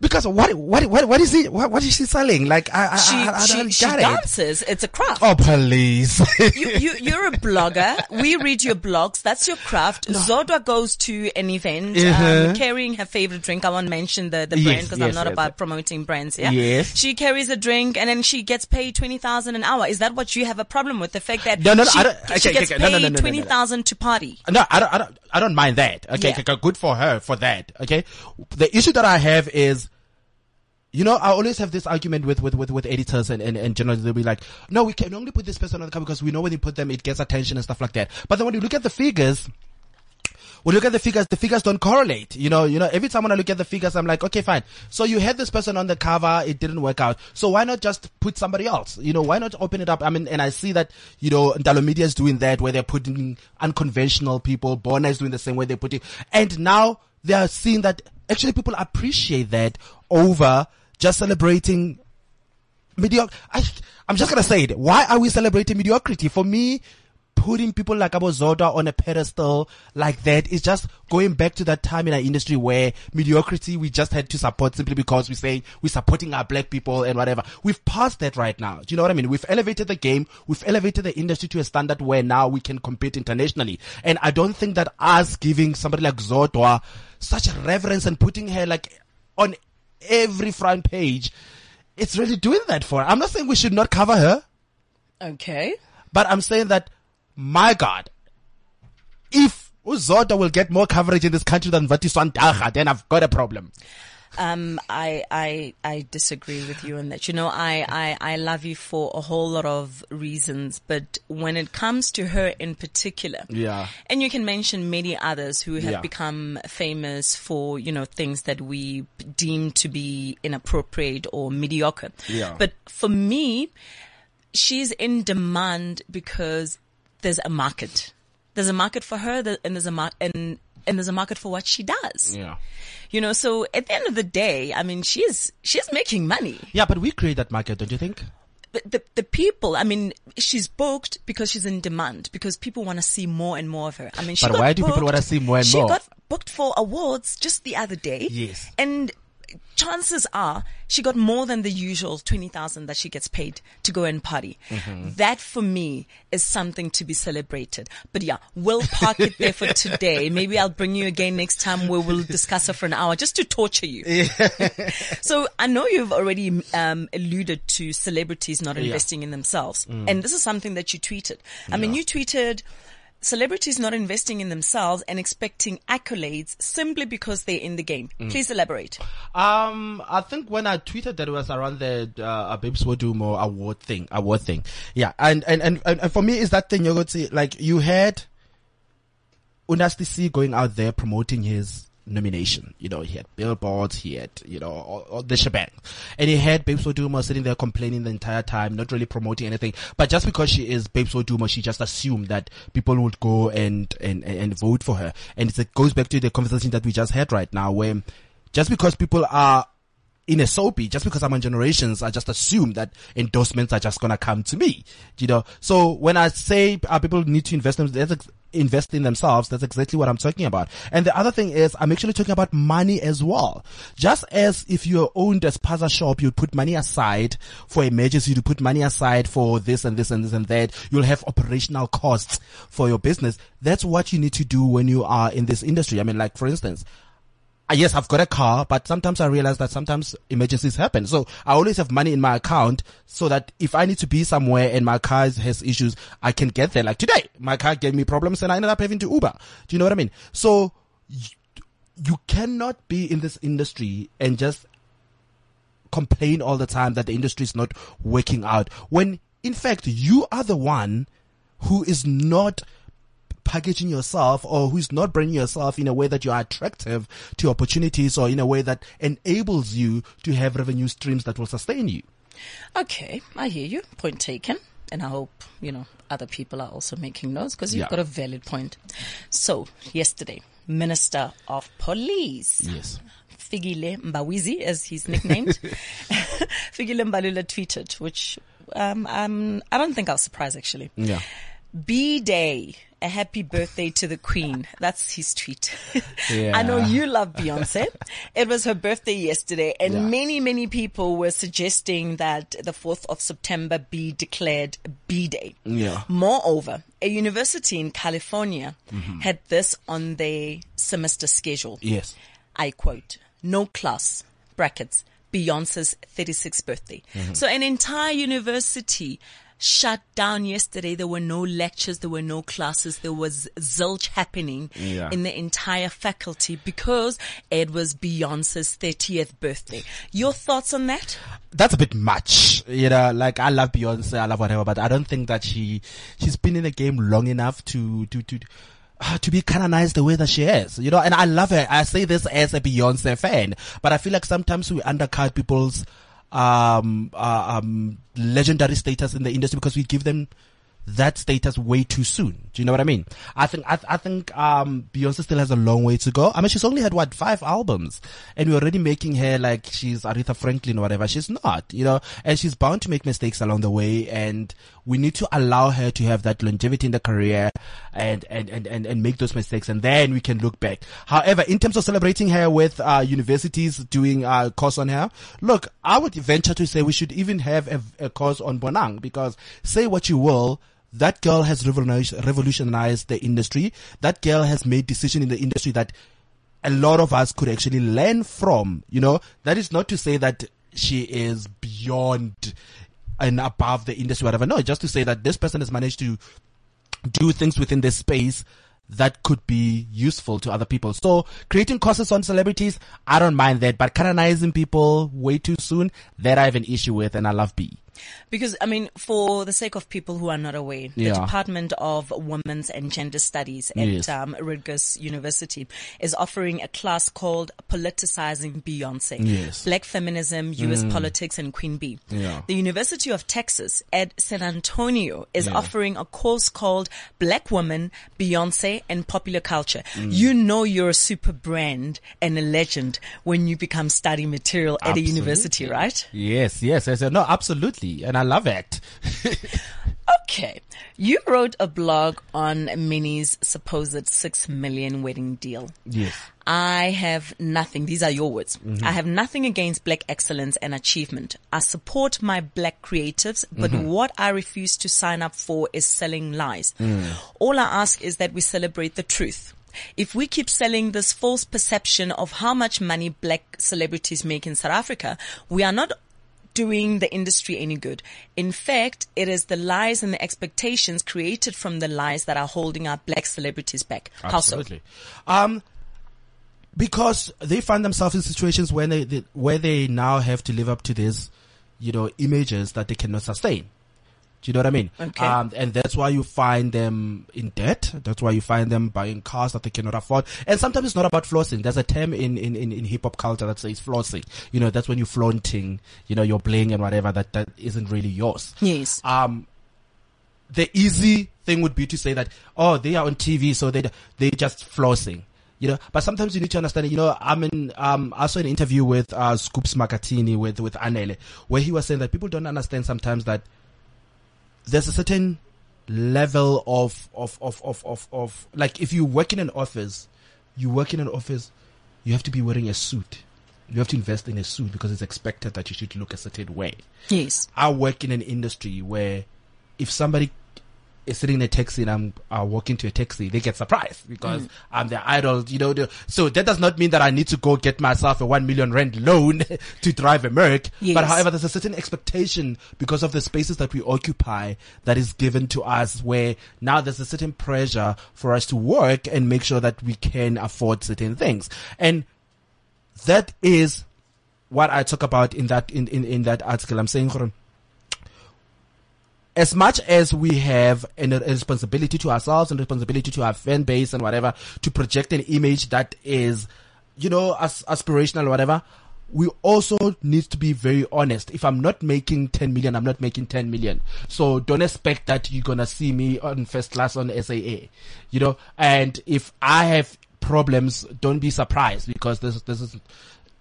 Speaker 3: because what what what what is he what, what is she selling? Like I I,
Speaker 2: She,
Speaker 3: I, I
Speaker 2: she,
Speaker 3: don't
Speaker 2: she
Speaker 3: get it.
Speaker 2: dances. It's a craft.
Speaker 3: Oh please.
Speaker 2: you, you, you're a blogger. We read your blogs. That's your craft. Zodwa goes to an event,
Speaker 3: Uh-huh.
Speaker 2: um, carrying her favorite drink. I won't mention the, the brand because I'm
Speaker 3: yes,
Speaker 2: not
Speaker 3: yes,
Speaker 2: about
Speaker 3: yes.
Speaker 2: promoting brands. Yeah.
Speaker 3: Yes.
Speaker 2: She carries a drink and then she gets paid 20,000 an hour. Is that what you have a problem with? The fact that
Speaker 3: No, no,
Speaker 2: she,
Speaker 3: don't-
Speaker 2: she
Speaker 3: okay,
Speaker 2: gets
Speaker 3: okay, no,
Speaker 2: paid
Speaker 3: no, no, no, no.
Speaker 2: 20,000 to party.
Speaker 3: No, I don't, I don't, I don't mind that. Okay,
Speaker 2: Yeah.
Speaker 3: okay, good for her for that. Okay. The issue that I have is, you know, I always have this argument with, with, with, with editors and, and, and journalists. They'll be like, no, we can only put this person on the cover because we know when you put them, it gets attention and stuff like that. But then when you look at the figures, you look at the figures, the figures don't correlate. You know, you know, every time when I look at the figures, I'm like, okay, fine. So you had this person on the cover, it didn't work out. So why not just put somebody else? You know, why not open it up? I mean, and I see that, you know, Ndalo Media is doing that where they're putting unconventional people. Bona is doing the same way they're putting, and now they are seeing that actually people appreciate that over just celebrating mediocre. I, I'm just gonna say it. Why are we celebrating mediocrity? For me, putting people like Abo Zodwa on a pedestal like that is just going back to that time in our industry where mediocrity we just had to support simply because we're saying we're supporting our black people and whatever. We've passed that right now. Do you know what I mean? We've elevated the game. We've elevated the industry to a standard where now we can compete internationally. And I don't think that us giving somebody like Zodwa such reverence and putting her like on every front page it's really doing that for her. I'm not saying we should not cover her,
Speaker 2: Okay.
Speaker 3: but I'm saying that, my God, if Uzodwa will get more coverage in this country than Vati Swandaga, then I've got a problem.
Speaker 2: Um, I, I, I disagree with you on that. You know, I, I, I love you for a whole lot of reasons, but when it comes to her in particular,
Speaker 3: Yeah.
Speaker 2: and you can mention many others who have
Speaker 3: Yeah.
Speaker 2: become famous for, you know, things that we deem to be inappropriate or mediocre.
Speaker 3: Yeah.
Speaker 2: But for me, she's in demand because there's a market. There's a market for her and there's a mar- and, and there's a market for what she does.
Speaker 3: Yeah.
Speaker 2: You know, so at the end of the day, I mean, she's, she's making money.
Speaker 3: Yeah, but we create that market, don't you think?
Speaker 2: The, the, the people, I mean, she's booked because she's in demand, because people want to see more and more of her. I mean, she
Speaker 3: But why do people wanna see more and
Speaker 2: she
Speaker 3: more?
Speaker 2: She got booked for awards just the other day.
Speaker 3: Yes.
Speaker 2: And chances are she got more than the usual 20,000 that she gets paid to go and party.
Speaker 3: Mm-hmm.
Speaker 2: That for me is something to be celebrated. But yeah, we'll park it there for today. [LAUGHS] Maybe I'll bring you again next time where we'll discuss her for an hour just to torture you. [LAUGHS] so I know you've already um, alluded to celebrities not investing in themselves.
Speaker 3: Mm.
Speaker 2: And this is something that you tweeted. I mean, you tweeted celebrities not investing in themselves and expecting accolades simply because they're in the game.
Speaker 3: Mm.
Speaker 2: Please elaborate.
Speaker 3: Um, I think when I tweeted that it was around the uh, Babes Wodumo award thing, award thing. Yeah, and and and, and, and for me, is that thing you got to like you had Unasti C going out there promoting his nomination. You know, he had billboards, he had, you know, all, all the shebang. And he had Babes Wodumo sitting there complaining the entire time, not really promoting anything. But just because she is Babes Wodumo, she just assumed that people would go and, and, and vote for her. And it goes back to the conversation that we just had right now where just because people are in a soapy, just because I'm on generations, I just assume that endorsements are just gonna come to me. You know, so when I say uh, people need to invest in, invest in themselves, that's exactly what I'm talking about. And the other thing is, I'm actually talking about money as well. Just as if you're owned a spaza shop, you put money aside for emergency, you put money aside for this and this and this and that. You'll have operational costs for your business. That's what you need to do when you are in this industry. I mean, like for instance, Ah, yes, I've got a car, but sometimes I realize that sometimes emergencies happen. So I always have money in my account so that if I need to be somewhere and my car has issues, I can get there. Like today, my car gave me problems and I ended up having to Uber. Do you know what I mean? So you, you cannot be in this industry and just complain all the time that the industry is not working out when in fact you are the one who is not packaging yourself or who's not bringing yourself in a way that you are attractive to opportunities or in a way that enables you to have revenue streams that will sustain you.
Speaker 2: Okay, I hear you. Point taken. And I hope, you know, other people are also making notes because you've
Speaker 3: Yeah.
Speaker 2: got a valid point. So, yesterday, Minister of Police,
Speaker 3: Yes.
Speaker 2: Fikile Mbawizi, as he's nicknamed, [LAUGHS] [LAUGHS] Fikile Mbalula tweeted, which um, um, I don't think I was surprised actually.
Speaker 3: Yeah.
Speaker 2: B Day, a happy birthday to the Queen. That's his tweet. [LAUGHS] I know you love Beyonce. [LAUGHS] it was her birthday yesterday, and
Speaker 3: Yeah.
Speaker 2: many, many people were suggesting that the 4th of September be declared B Day.
Speaker 3: Yeah.
Speaker 2: Moreover, a university in California
Speaker 3: Mm-hmm.
Speaker 2: had this on their semester schedule.
Speaker 3: Yes.
Speaker 2: I quote, no class, brackets, Beyonce's 36th birthday.
Speaker 3: Mm-hmm.
Speaker 2: So an entire university shut down yesterday. There were no lectures. There were no classes. There was zilch happening
Speaker 3: Yeah.
Speaker 2: in the entire faculty because it was Beyonce's 30th birthday. Your thoughts on that?
Speaker 3: that's a bit much. You know, like I love Beyonce, I love whatever, but I don't think that she she's been in the game long enough to to to uh, to be canonized the way that she is, you know, and I love her. I say this as a Beyonce fan, but I feel like sometimes we undercut people's um uh, um legendary status in the industry because we give them that status way too soon. Do you know what I mean? I think I, I think um Beyonce still has a long way to go. I mean, she's only had what five albums, and we're already making her like she's Aretha Franklin or whatever. She's not, you know, and she's bound to make mistakes along the way, and we need to allow her to have that longevity in the career, and and and and, and make those mistakes, and then we can look back. However, in terms of celebrating her with uh, universities doing a uh, course on her, look, I would venture to say we should even have a, a course on Bonang because say what you will that girl has revolutionized, the industry. That girl has made decision in the industry that a lot of us could actually learn from. You know, that is not to say that she is beyond and above the industry, whatever. No, just to say that this person has managed to do things within this space that could be useful to other people. So creating courses on celebrities, I don't mind that, but canonizing people way too soon, that I have an issue with and I love B.
Speaker 2: Because, I mean, for the sake of people who are not aware, the Department of Women's and Gender Studies at
Speaker 3: Yes.
Speaker 2: um, Rutgers University is offering a class called Politicizing Beyonce.
Speaker 3: Yes. Mm.
Speaker 2: Black Feminism, U.S. Politics, and Queen Bey.
Speaker 3: Yeah.
Speaker 2: The University of Texas at San Antonio is offering a course called Black Women, Beyonce, and Popular Culture.
Speaker 3: Mm.
Speaker 2: You know you're a super brand and a legend when you become study material at a university, right?
Speaker 3: Yes, yes, yes. No, absolutely. And I love it. [LAUGHS]
Speaker 2: Okay. You wrote a blog on Minnie's supposed six million wedding deal.
Speaker 3: Yes.
Speaker 2: I have nothing. These are your words. Mm-hmm. I have nothing against black excellence and achievement. I support my black creatives, but mm-hmm. what I refuse to sign up for is selling lies. Mm. All I ask is that we celebrate the truth. If we keep selling this false perception of how much money black celebrities make in South Africa, we are not doing the industry any good. In fact, it is the lies and the expectations created from the lies that are holding our black celebrities back.
Speaker 3: Absolutely. Um, because they find themselves in situations where they, they where they now have to live up to these, you know, images that they cannot sustain. Do you know what I mean?
Speaker 2: Okay.
Speaker 3: Um, and that's why you find them in debt. That's why you find them buying cars that they cannot afford. And sometimes it's not about flossing. There's a term in, in, in, in hip hop culture that says flossing. You know, that's when you're flaunting, you know, your bling and whatever that, that isn't really yours.
Speaker 2: Yes.
Speaker 3: Um, the easy thing would be to say that, oh, they are on TV, so they, they just flossing. You know, but sometimes you need to understand, you know, I'm in, um, I saw an interview with, uh, Scoops Makhathini with, with Anele, where he was saying that people don't understand sometimes that there's a certain level of, of, of, of, of, of, like if you work in an office, you work in an office, you have to be wearing a suit. You have to invest in a suit because it's expected that you should look a certain way.
Speaker 2: Yes.
Speaker 3: I work in an industry where if somebody sitting in a taxi and I'm uh, walking to a taxi, they get surprised because
Speaker 2: Mm.
Speaker 3: I'm their idol, you know. So that does not mean that I need to go get myself a one million rand loan [LAUGHS] to drive a Merc. But however, there's a certain expectation because of the spaces that we occupy that is given to us where now there's a certain pressure for us to work and make sure that we can afford certain things. And that is what I talk about in that, in, in, in that article. I'm saying, as much as we have a responsibility to ourselves and responsibility to our fan base and whatever to project an image that is, you know, as aspirational or whatever, we also need to be very honest. If I'm not making 10 million, I'm not making 10 million. So don't expect that you're gonna see me on first class on SAA, you know, and if I have problems, don't be surprised because this, this is,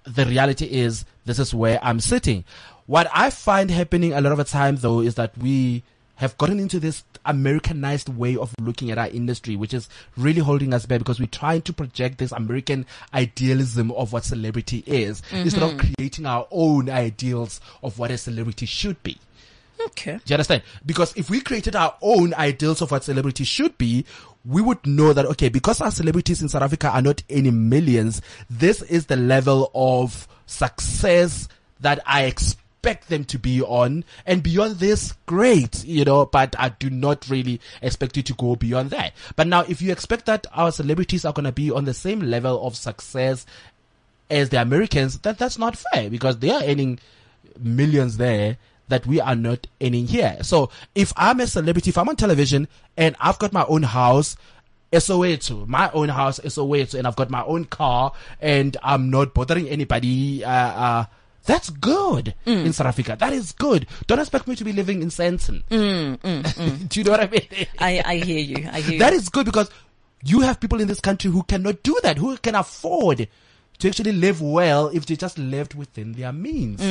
Speaker 3: the reality is this is where I'm sitting. What I find happening a lot of the time though is that we have gotten into this Americanized way of looking at our industry, which is really holding us back because we're trying to project this American idealism of what celebrity is instead of mm-hmm. creating our own ideals of what a celebrity should be.
Speaker 2: Okay.
Speaker 3: Do you understand? Because if we created our own ideals of what celebrity should be, we would know that, okay, because our celebrities in South Africa are not any millions, this is the level of success that I expect them to be on. And beyond this, great, you know, but I do not really expect you to go beyond that. But now, if you expect that our celebrities are going to be on the same level of success as the Americans, that that's not fair because they are earning millions there that we are not earning here. So if I'm a celebrity, if I'm on television and I've got my own house, SOA2, my own house, SOA2, and I've got my own car and I'm not bothering anybody, uh, uh, that's good mm. in South Africa. That is good. Don't expect me to be living in Sandton. Mm, mm, [LAUGHS] do you know what I mean?
Speaker 2: I, I hear you. I hear you.
Speaker 3: That is good because you have people in this country who cannot do that, who can afford to actually live well if they just lived within their means.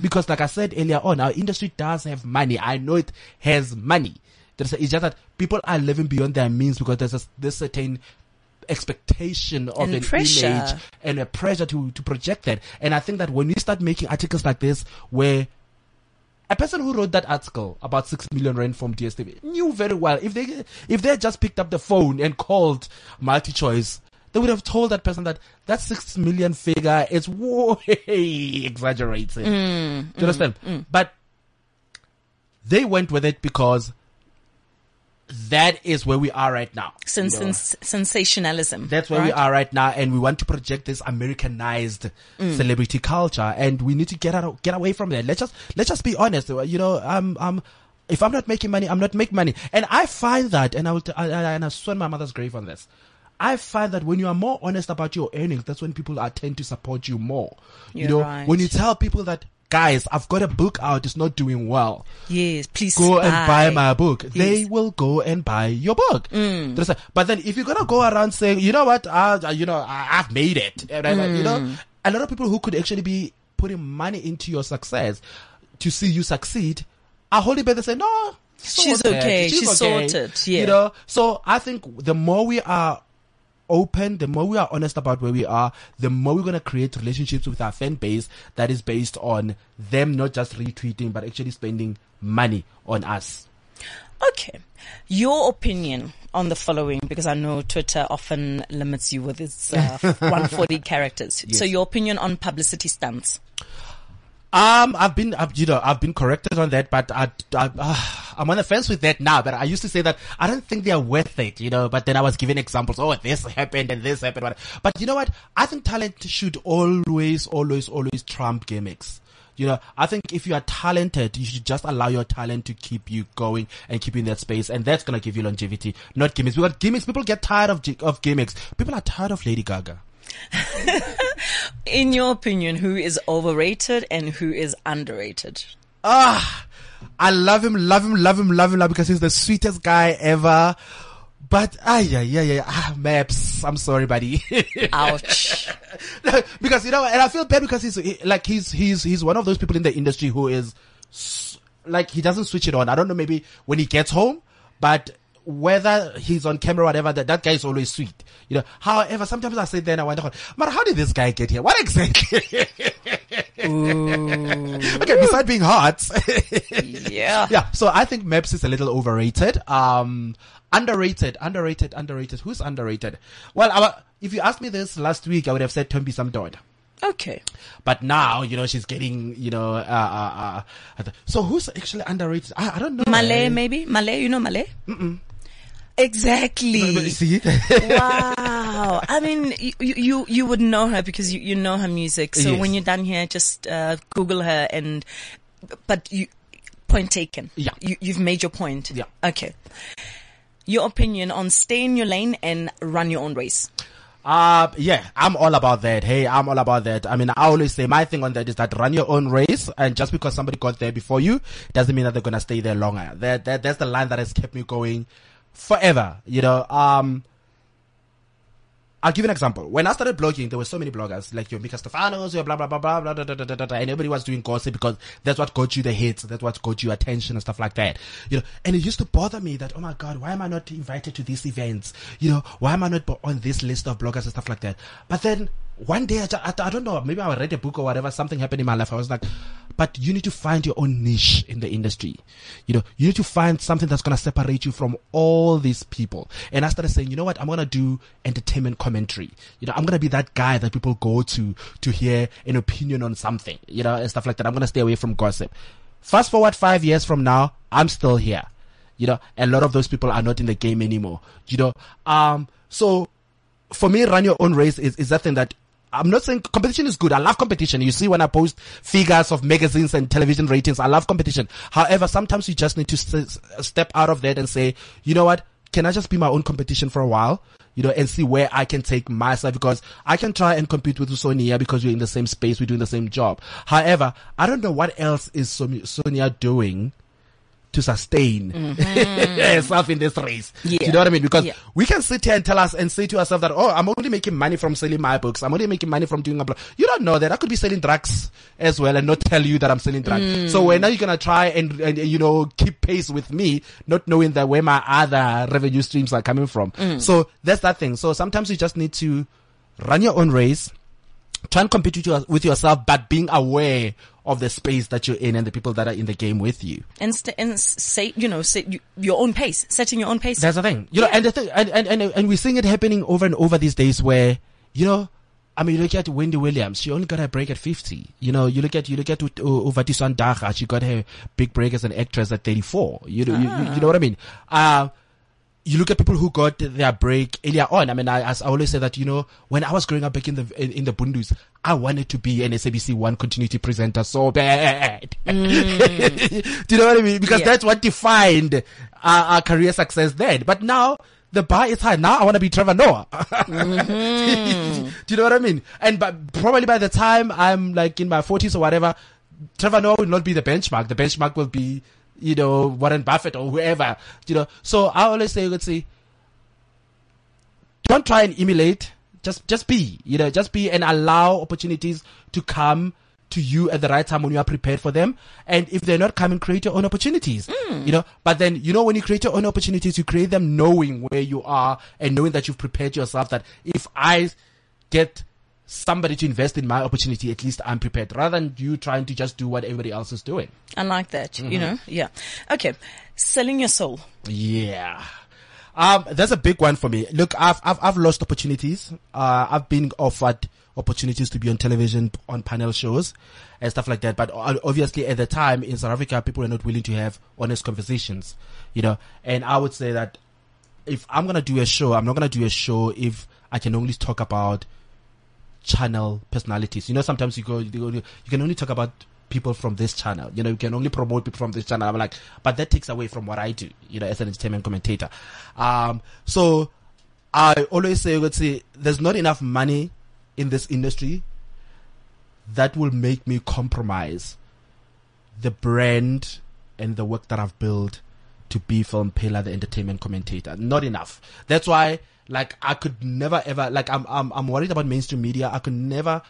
Speaker 3: Because like I said earlier on, our industry does have money. I know it has money. There's It's just that people are living beyond their means because there's a, this certain expectation of
Speaker 2: And
Speaker 3: an
Speaker 2: pressure.
Speaker 3: image and a pressure to, to project that. And I think that when we start making articles like this where a person who wrote that article about six million rand from DSTV knew very well if they if they had just picked up the phone and called MultiChoice, they would have told that person that that six million figure is way [LAUGHS] exaggerated. Mm, Do you understand? Mm, mm. But they went with it because that is where we are right now.
Speaker 2: Sens-
Speaker 3: you know?
Speaker 2: sens- sensationalism.
Speaker 3: That's where we are right now, and we want to project this Americanized
Speaker 2: Mm.
Speaker 3: celebrity culture, and we need to get out, get away from that. Let's just let's just be honest. You know, um, um, if I'm not making money, I'm not making money, and I find that, and I will, t- I, I, and I swear my mother's grave on this. I find that when you are more honest about your earnings, that's when people are tend to support you more. you
Speaker 2: You're
Speaker 3: know,
Speaker 2: right.
Speaker 3: when you tell people that, guys, I've got a book out, it's not doing well
Speaker 2: Yes, please
Speaker 3: go and buy my book. They will go and buy your book. A- But then if you're gonna go around saying, you know what, uh, you know, I, I've made it, and I- you know, a lot of people who could actually be putting money into your success to see you succeed are holding back. They say, no,
Speaker 2: She's okay. She's sorted. Yeah.
Speaker 3: You know, so I think the more we are open, the more we are honest about where we are, the more we're going to create relationships with our fan base that is based on them not just retweeting, but actually spending money on us.
Speaker 2: Okay. Your opinion on the following, because I know Twitter often limits you with its uh, [LAUGHS] 140 characters. So your opinion on publicity stunts.
Speaker 3: Um, I've been, I've, you know, I've been corrected on that, but I, I, uh, I'm on the fence with that now. But I used to say that I don't think they're worth it, you know. But then I was giving examples. Oh, this happened and this happened. But you know what? I think talent should always, always, always trump gimmicks. You know, I think if you are talented, you should just allow your talent to keep you going and keep you in that space, and that's gonna give you longevity, not gimmicks. Because gimmicks, people get tired of of gimmicks. People are tired of Lady Gaga. [LAUGHS]
Speaker 2: In your opinion, who is overrated and who is underrated?
Speaker 3: Ah, I love him, love him, love him, love him, love because he's the sweetest guy ever. But ah, yeah, yeah, yeah, ah, Maps. I'm sorry, buddy.
Speaker 2: Ouch. [LAUGHS]
Speaker 3: because you know, and I feel bad because he's he- like he's he's he's one of those people in the industry who is like he doesn't switch it on. I don't know, maybe when he gets home, but whether he's on camera or whatever, that, that guy is always sweet. You know, however, sometimes I sit there and I wonder, but how did this guy get here? What exactly? [LAUGHS] okay, besides being hot.
Speaker 2: Yeah. [LAUGHS]
Speaker 3: yeah, so I think Maps is a little overrated. Um, underrated, underrated, underrated. Who's underrated? Well, our, if you asked me this last week, I would have said Tombi Samdod.
Speaker 2: Okay.
Speaker 3: But now, you know, she's getting, you know, uh, uh, uh, so who's actually underrated? I, I don't know.
Speaker 2: Malay,
Speaker 3: eh.
Speaker 2: maybe? Malay, you know Malay? Mm-mm. Exactly. [LAUGHS]
Speaker 3: See?
Speaker 2: wow. I mean, you, you, you would know her because you, you know her music. So
Speaker 3: Yes.
Speaker 2: when you're done here, just, uh, Google her and, but you, point taken.
Speaker 3: Yeah.
Speaker 2: You, you've made your point.
Speaker 3: Yeah.
Speaker 2: Okay. Your opinion on stay in your lane and run your own race.
Speaker 3: Uh, yeah, I'm all about that. Hey, I'm all about that. I mean, I always say my thing on that is that run your own race, and just because somebody got there before you doesn't mean that they're gonna stay there longer. That, that that's the line that has kept me going forever. You know, um, I'll give an example. When I started blogging, there were so many bloggers, like your Mika Stefanos, your blah, blah, blah, blah, blah, blah, blah, blah, and everybody was doing gossip because that's what got you the hits, that's what got you attention and stuff like that. You know, and it used to bother me that, oh my God, why am I not invited to these events? You know, why am I not on this list of bloggers and stuff like that? But then one day, I, I, I don't know, maybe I read a book or whatever, something happened in my life. I was like, but you need to find your own niche in the industry. You know, you need to find something that's going to separate you from all these people. And I started saying, you know what? I'm going to do entertainment commentary. You know, I'm going to be that guy that people go to, to hear an opinion on something, you know, and stuff like that. I'm going to stay away from gossip. Fast forward five years from now, I'm still here. You know, a lot of those people are not in the game anymore. You know, um, so for me, run your own race is, is that thing that I'm not saying competition is good. I love competition. You see when I post figures of magazines and television ratings, I love competition. However, sometimes you just need to step out of that and say, you know what? Can I just be my own competition for a while? You know, and see where I can take myself because I can try and compete with Sonia because we're in the same space, we're doing the same job. However, I don't know what else is Sonia doing to sustain mm-hmm. [LAUGHS] herself in this race. Do you know what I mean? Because
Speaker 2: Yeah.
Speaker 3: we can sit here and tell us and say to ourselves that, oh, I'm only making money from selling my books. I'm only making money from doing a blog. You don't know that. I could be selling drugs as well and not tell you that I'm selling drugs. Mm. So when are you going to try and, and, you know, keep pace with me, not knowing that where my other revenue streams are coming from? Mm. So that's that thing. So sometimes you just need to run your own race try and compete with, your, with yourself, but being aware of the space that you're in and the people that are in the game with you.
Speaker 2: And, st- and say, you know, say you, your own pace, setting your own pace.
Speaker 3: That's the thing, you know, and the thing, and, and, and, and we're seeing it happening over and over these days where, you know, I mean, you look at Wendy Williams, she only got her break at 50. You know, you look at, you look at Uvatisan Daga, she got her big break as an actress at 34. You know, you, you, you know what I mean? Uh, you look at people who got their break earlier on. I mean, I, as I always say that, you know, when I was growing up back in the, in, in the Bundus, I wanted to be an SABC one continuity presenter so bad. Mm. [LAUGHS] Do you know what I mean? Because
Speaker 2: Yeah.
Speaker 3: that's what defined our, our career success then. But now, the bar is high. Now I want to be Trevor Noah. Mm-hmm. [LAUGHS] Do you know what I mean? And but probably by the time I'm like in my forties or whatever, Trevor Noah will not be the benchmark. The benchmark will be, you know, Warren Buffett or whoever. You know. So I always say, let's say, don't try and emulate. Just just be. You know, just be and allow opportunities to come to you at the right time when you are prepared for them. And if they're not coming, create your own opportunities. Mm. You know, but then, you know, when you create your own opportunities, you create them knowing where you are and knowing that you've prepared yourself that if I get somebody to invest in my opportunity, at least I'm prepared rather than you trying to just do what everybody else is doing.
Speaker 2: I like that,
Speaker 3: Mm-hmm.
Speaker 2: you know? Yeah. Okay. Selling your soul.
Speaker 3: Yeah. Um, that's a big one for me. Look, I've, I've, I've lost opportunities. Uh, I've been offered opportunities to be on television, on panel shows and stuff like that. But obviously at the time in South Africa, people were not willing to have honest conversations, you know, and I would say that if I'm going to do a show, I'm not going to do a show if I can only talk about channel personalities. You know, sometimes you go, you, can only talk about people from this channel. You know, you can only promote people from this channel. I'm like, but that takes away from what I do, you know, as an entertainment commentator. Um, so I always say, let's say, there's not enough money in this industry that will make me compromise the brand and the work that I've built to be Phil Mphela, the entertainment commentator. Not enough. That's why, like, I could never ever, like, I'm, I'm, I'm worried about mainstream media. I could never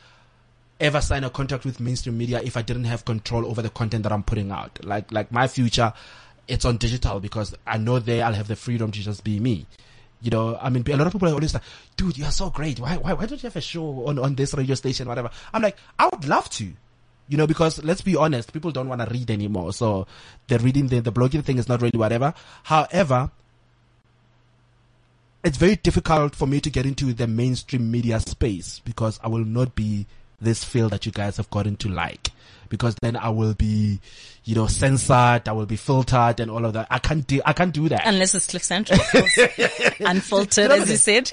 Speaker 3: ever sign a contract with mainstream media if I didn't have control over the content that I'm putting out. Like, like my future it's on digital because I know there I'll have the freedom to just be me. You know, I mean, a lot of people are always like, dude, you're so great. Why, why, why don't you have a show on, on this radio station, whatever? I'm like, I would love to. You know, because let's be honest, people don't want to read anymore. So the reading, the, the blogging thing is not really whatever. However, it's very difficult for me to get into the mainstream media space because I will not be this Phil that you guys have gotten to like. Because then I will be, you know, censored, I will be filtered and all of that. I can't do, I can't do that.
Speaker 2: Unless it's Cliff Central. [LAUGHS] Unfiltered,
Speaker 3: You know
Speaker 2: as you said.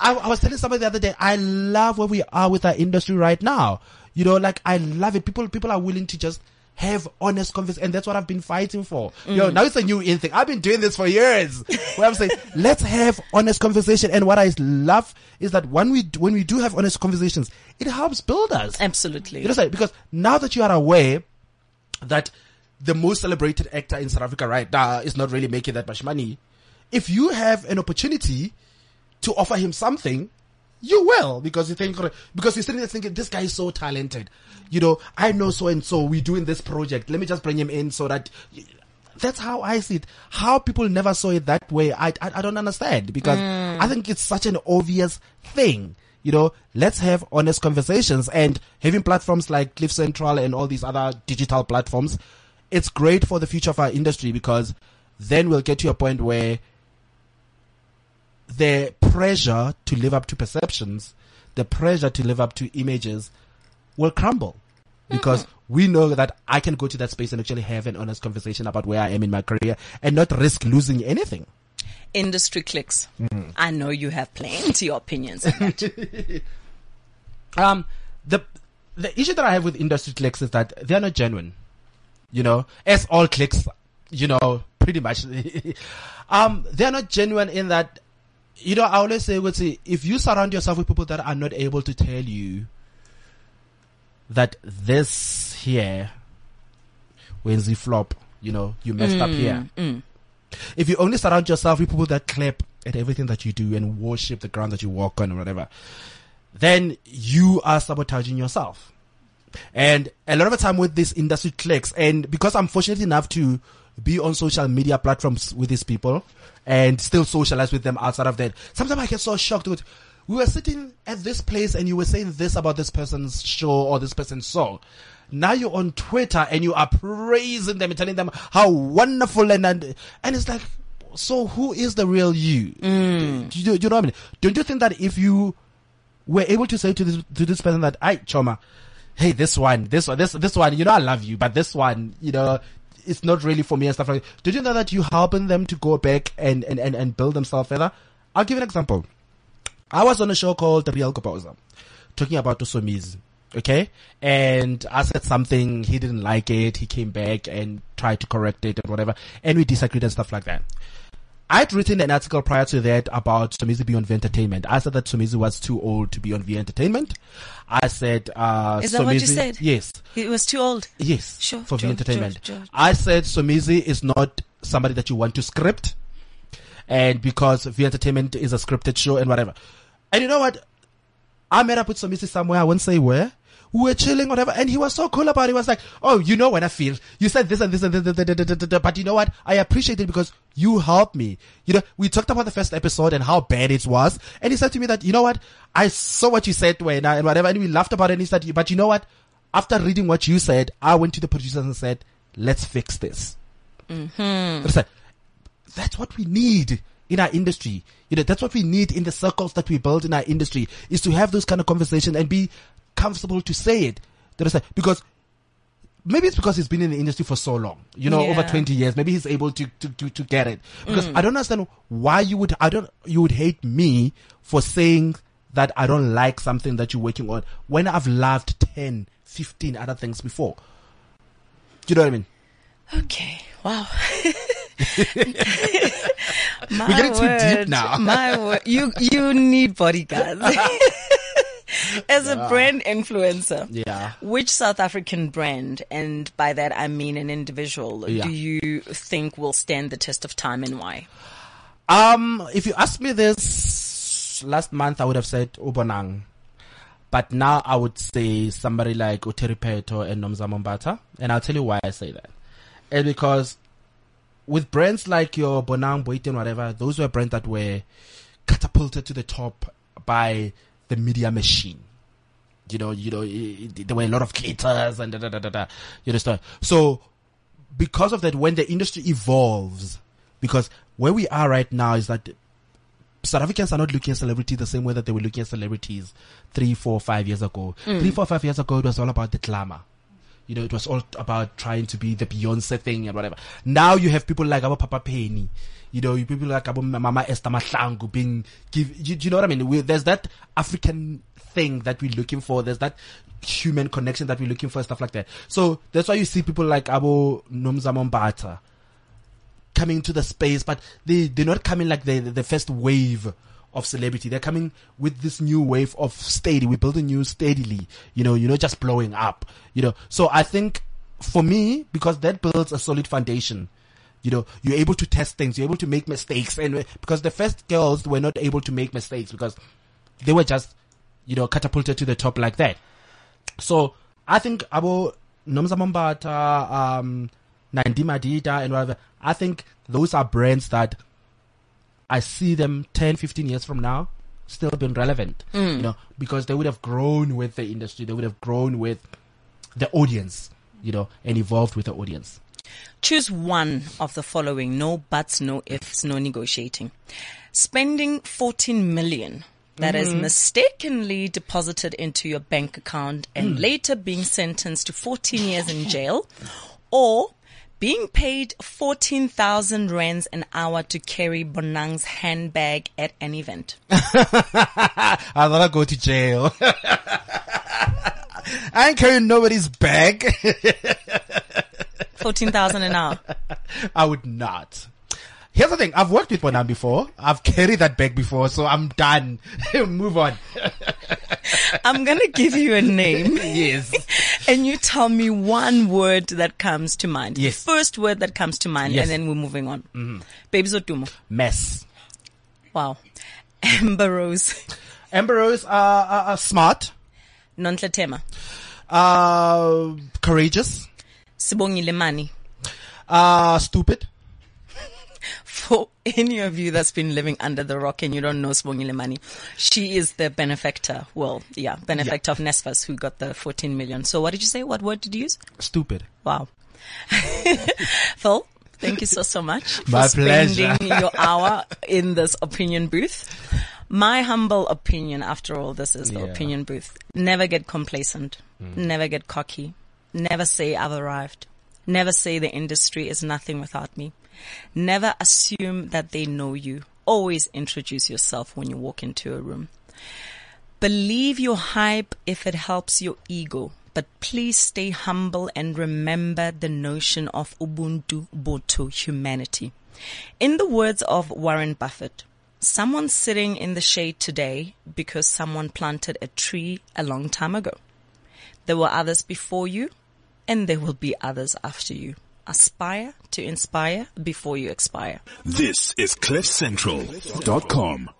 Speaker 3: I, I was telling somebody the other day, I love where we are with our industry right now. You know, like I love it. People, people are willing to just have honest conversation, and that's what I've been fighting for. Yo, now it's a new in thing. I've been doing this for years. [LAUGHS] where I'm saying, let's have honest conversation. And what I love is that when we when we do have honest conversations, it helps build us.
Speaker 2: Absolutely.
Speaker 3: You know, because now that you are aware that the most celebrated actor in South Africa right now is not really making that much money, if you have an opportunity to offer him something, you will because you think because you're sitting there thinking this guy is so talented. You know, I know so and so. We're doing this project. Let me just bring him in so that. That's how I see it. How people never saw it that way, I I, I don't understand because mm. I think it's such an obvious thing. You know, let's have honest conversations and having platforms like Cliff Central and all these other digital platforms. It's great for the future of our industry because then we'll get to a point where the pressure to live up to perceptions, the pressure to live up to images will crumble. Because we know that I can go to that space and actually have an honest conversation about where I am in my career and not risk losing anything.
Speaker 2: Industry cliques.
Speaker 3: Mm-hmm.
Speaker 2: I know you have plenty of opinions on. [LAUGHS]
Speaker 3: Um, the, the issue that I have with industry cliques is that they're not genuine. You know, as all cliques, you know, pretty much. [LAUGHS] um, they're not genuine in that, you know, I always say, would say, if you surround yourself with people that are not able to tell you that this here, when the flop, you know, you messed up mm, here. Mm. If you only surround yourself with people that clap at everything that you do and worship the ground that you walk on or whatever, then you are sabotaging yourself. And a lot of the time with this industry cliques, and because I'm fortunate enough to be on social media platforms with these people and still socialize with them outside of that, sometimes I get so shocked with, we were sitting at this place and you were saying this about this person's show or this person's song. Now you're on Twitter and you are praising them and telling them how wonderful and, and, and it's like, so who is the real you? Mm. Do, you? do you know what I mean? Don't you think that if you were able to say to this to this person that I Choma, hey, this one, this one, this this one, you know I love you, but this one, you know, it's not really for me and stuff like that. Did you know that you helping them to go back and, and, and, and build themselves further? I'll give an example. I was on a show called The Real Goboza, talking about Usomizi. Okay. And I said something, he didn't like it, he came back and tried to correct it and whatever, and we disagreed and stuff like that. I'd written an article prior to that about Somizi being on V Entertainment. I said that Somizi was too old to be on V Entertainment. I said, uh,
Speaker 2: Is that what you said?
Speaker 3: Yes.
Speaker 2: He was too old.
Speaker 3: Yes.
Speaker 2: Sure,
Speaker 3: For V
Speaker 2: sure,
Speaker 3: Entertainment.
Speaker 2: sure, sure.
Speaker 3: I said Somizi is not somebody that you want to script. And because V Entertainment is a scripted show and whatever. And you know what? I met up with some Somizi somewhere. I won't say where. We were chilling, whatever. And he was so cool about it. He was like, Oh, you know what I feel. You said this and this and this, but you know what? I appreciate it because you helped me. You know, we talked about the first episode and how bad it was. And he said to me that, you know what? I saw what you said when and whatever. And we laughed about it. And he said, but you know what? After reading what you said, I went to the producers and said, let's fix this. Mm-hmm. That's what we need in our industry. You know, that's what we need in the circles that we build in our industry is to have those kind of conversations and be comfortable to say it. Because maybe it's because he's been in the industry for so long, you know, over 20 years. Maybe he's able to, to, to, to get it. Because mm. I don't understand why you would, I don't, you would hate me for saying that I don't like something that you're working on when I've loved 10, 15 other things before. Do you know what I mean?
Speaker 2: Okay. Wow. [LAUGHS] [LAUGHS] my
Speaker 3: We're getting too deep now.
Speaker 2: My word. You, you need bodyguards. [LAUGHS] As a brand influencer.
Speaker 3: Yeah.
Speaker 2: Which South African brand, and by that I mean an individual,
Speaker 3: Yeah.
Speaker 2: do you think will stand the test of time and why?
Speaker 3: Um, if you asked me this last month, I would have said Ubonang. But now I would say somebody like uTerry Pheto and Nomzamo Mbatha. And I'll tell you why I say that. And because with brands like your Bonang, Boity, and whatever, those were brands that were catapulted to the top by the media machine. You know, you know, i- i- there were a lot of caterers and da da da da da. You understand? So, because of that, when the industry evolves, because where we are right now is that South Africans are not looking at celebrity the same way that they were looking at celebrities three, four, five years ago. Mm. Three, four, five years ago, it was all about the glamour. You know, it was all about trying to be the Beyonce thing and whatever. Now you have people like our Papa Penny. You know, you people like our Mama Esther Mahlangu being give. You, you know what I mean? We, there's that African thing that we're looking for. There's that human connection that we're looking for, stuff like that. So that's why you see people like Abo Nomzamo Mbatha coming to the space, but they they're not coming like the the first wave of celebrity. They're coming with this new wave of steady. We build a new steadily. You know, you're not just blowing up. You know, so I think for me because that builds a solid foundation. You know, you're able to test things. You're able to make mistakes, and because the first girls were not able to make mistakes because they were just, you know, catapulted to the top like that. So I think Abo Nomzamo Mbatha, um, Nandi Madida and whatever, I think those are brands that I see them 10, 15 years from now still being relevant, hmm. you know, because they would have grown with the industry. They would have grown with the audience, you know, and evolved with the audience.
Speaker 2: Choose one of the following. No buts, no ifs, no negotiating. Spending 14 million that is mm-hmm. mistakenly deposited into your bank account and hmm. later being sentenced to 14 years in jail or being paid 14,000 rands an hour to carry Bonang's handbag at an event. [LAUGHS]
Speaker 3: I'd rather go to jail. [LAUGHS] I ain't carrying nobody's bag.
Speaker 2: 14,000 an hour. [LAUGHS]
Speaker 3: I would not. Here's the thing. I've worked with Bonang before. I've carried that bag before, so I'm done. Move on.
Speaker 2: I'm going to give you a name. [LAUGHS]
Speaker 3: yes. [LAUGHS]
Speaker 2: And you tell me one word that comes to mind.
Speaker 3: Yes.
Speaker 2: The first word that comes to mind,
Speaker 3: Yes.
Speaker 2: and then we're moving on. Mm-hmm. Babes Wodumo.
Speaker 3: Mess.
Speaker 2: Wow. Amber Rose.
Speaker 3: Amber Rose are, are, are smart,
Speaker 2: Nonhle Thema.
Speaker 3: uh, courageous,
Speaker 2: Sibongile Mani.
Speaker 3: uh, stupid.
Speaker 2: For any of you that's been living under the rock and you don't know Sibongile Mani, she is the benefactor. Well, yeah, benefactor of NSFAS who got the 14 million. So what did you say? What word did you use?
Speaker 3: Stupid.
Speaker 2: Wow. [LAUGHS] Phil, thank you so, so much [LAUGHS] for
Speaker 3: My pleasure.
Speaker 2: spending [LAUGHS] your hour in this opinion booth. My humble opinion, after all, this is the
Speaker 3: Yeah.
Speaker 2: opinion booth. Never get complacent. Hmm. Never get cocky. Never say I've arrived. Never say the industry is nothing without me. Never assume that they know you. Always introduce yourself when you walk into a room. Believe your hype if it helps your ego, but please stay humble and remember the notion of Ubuntu Boto humanity. In the words of Warren Buffett, someone's sitting in the shade today because someone planted a tree a long time ago. There were others before you and there will be others after you. Aspire to inspire before you expire.
Speaker 1: This is CliffCentral.com.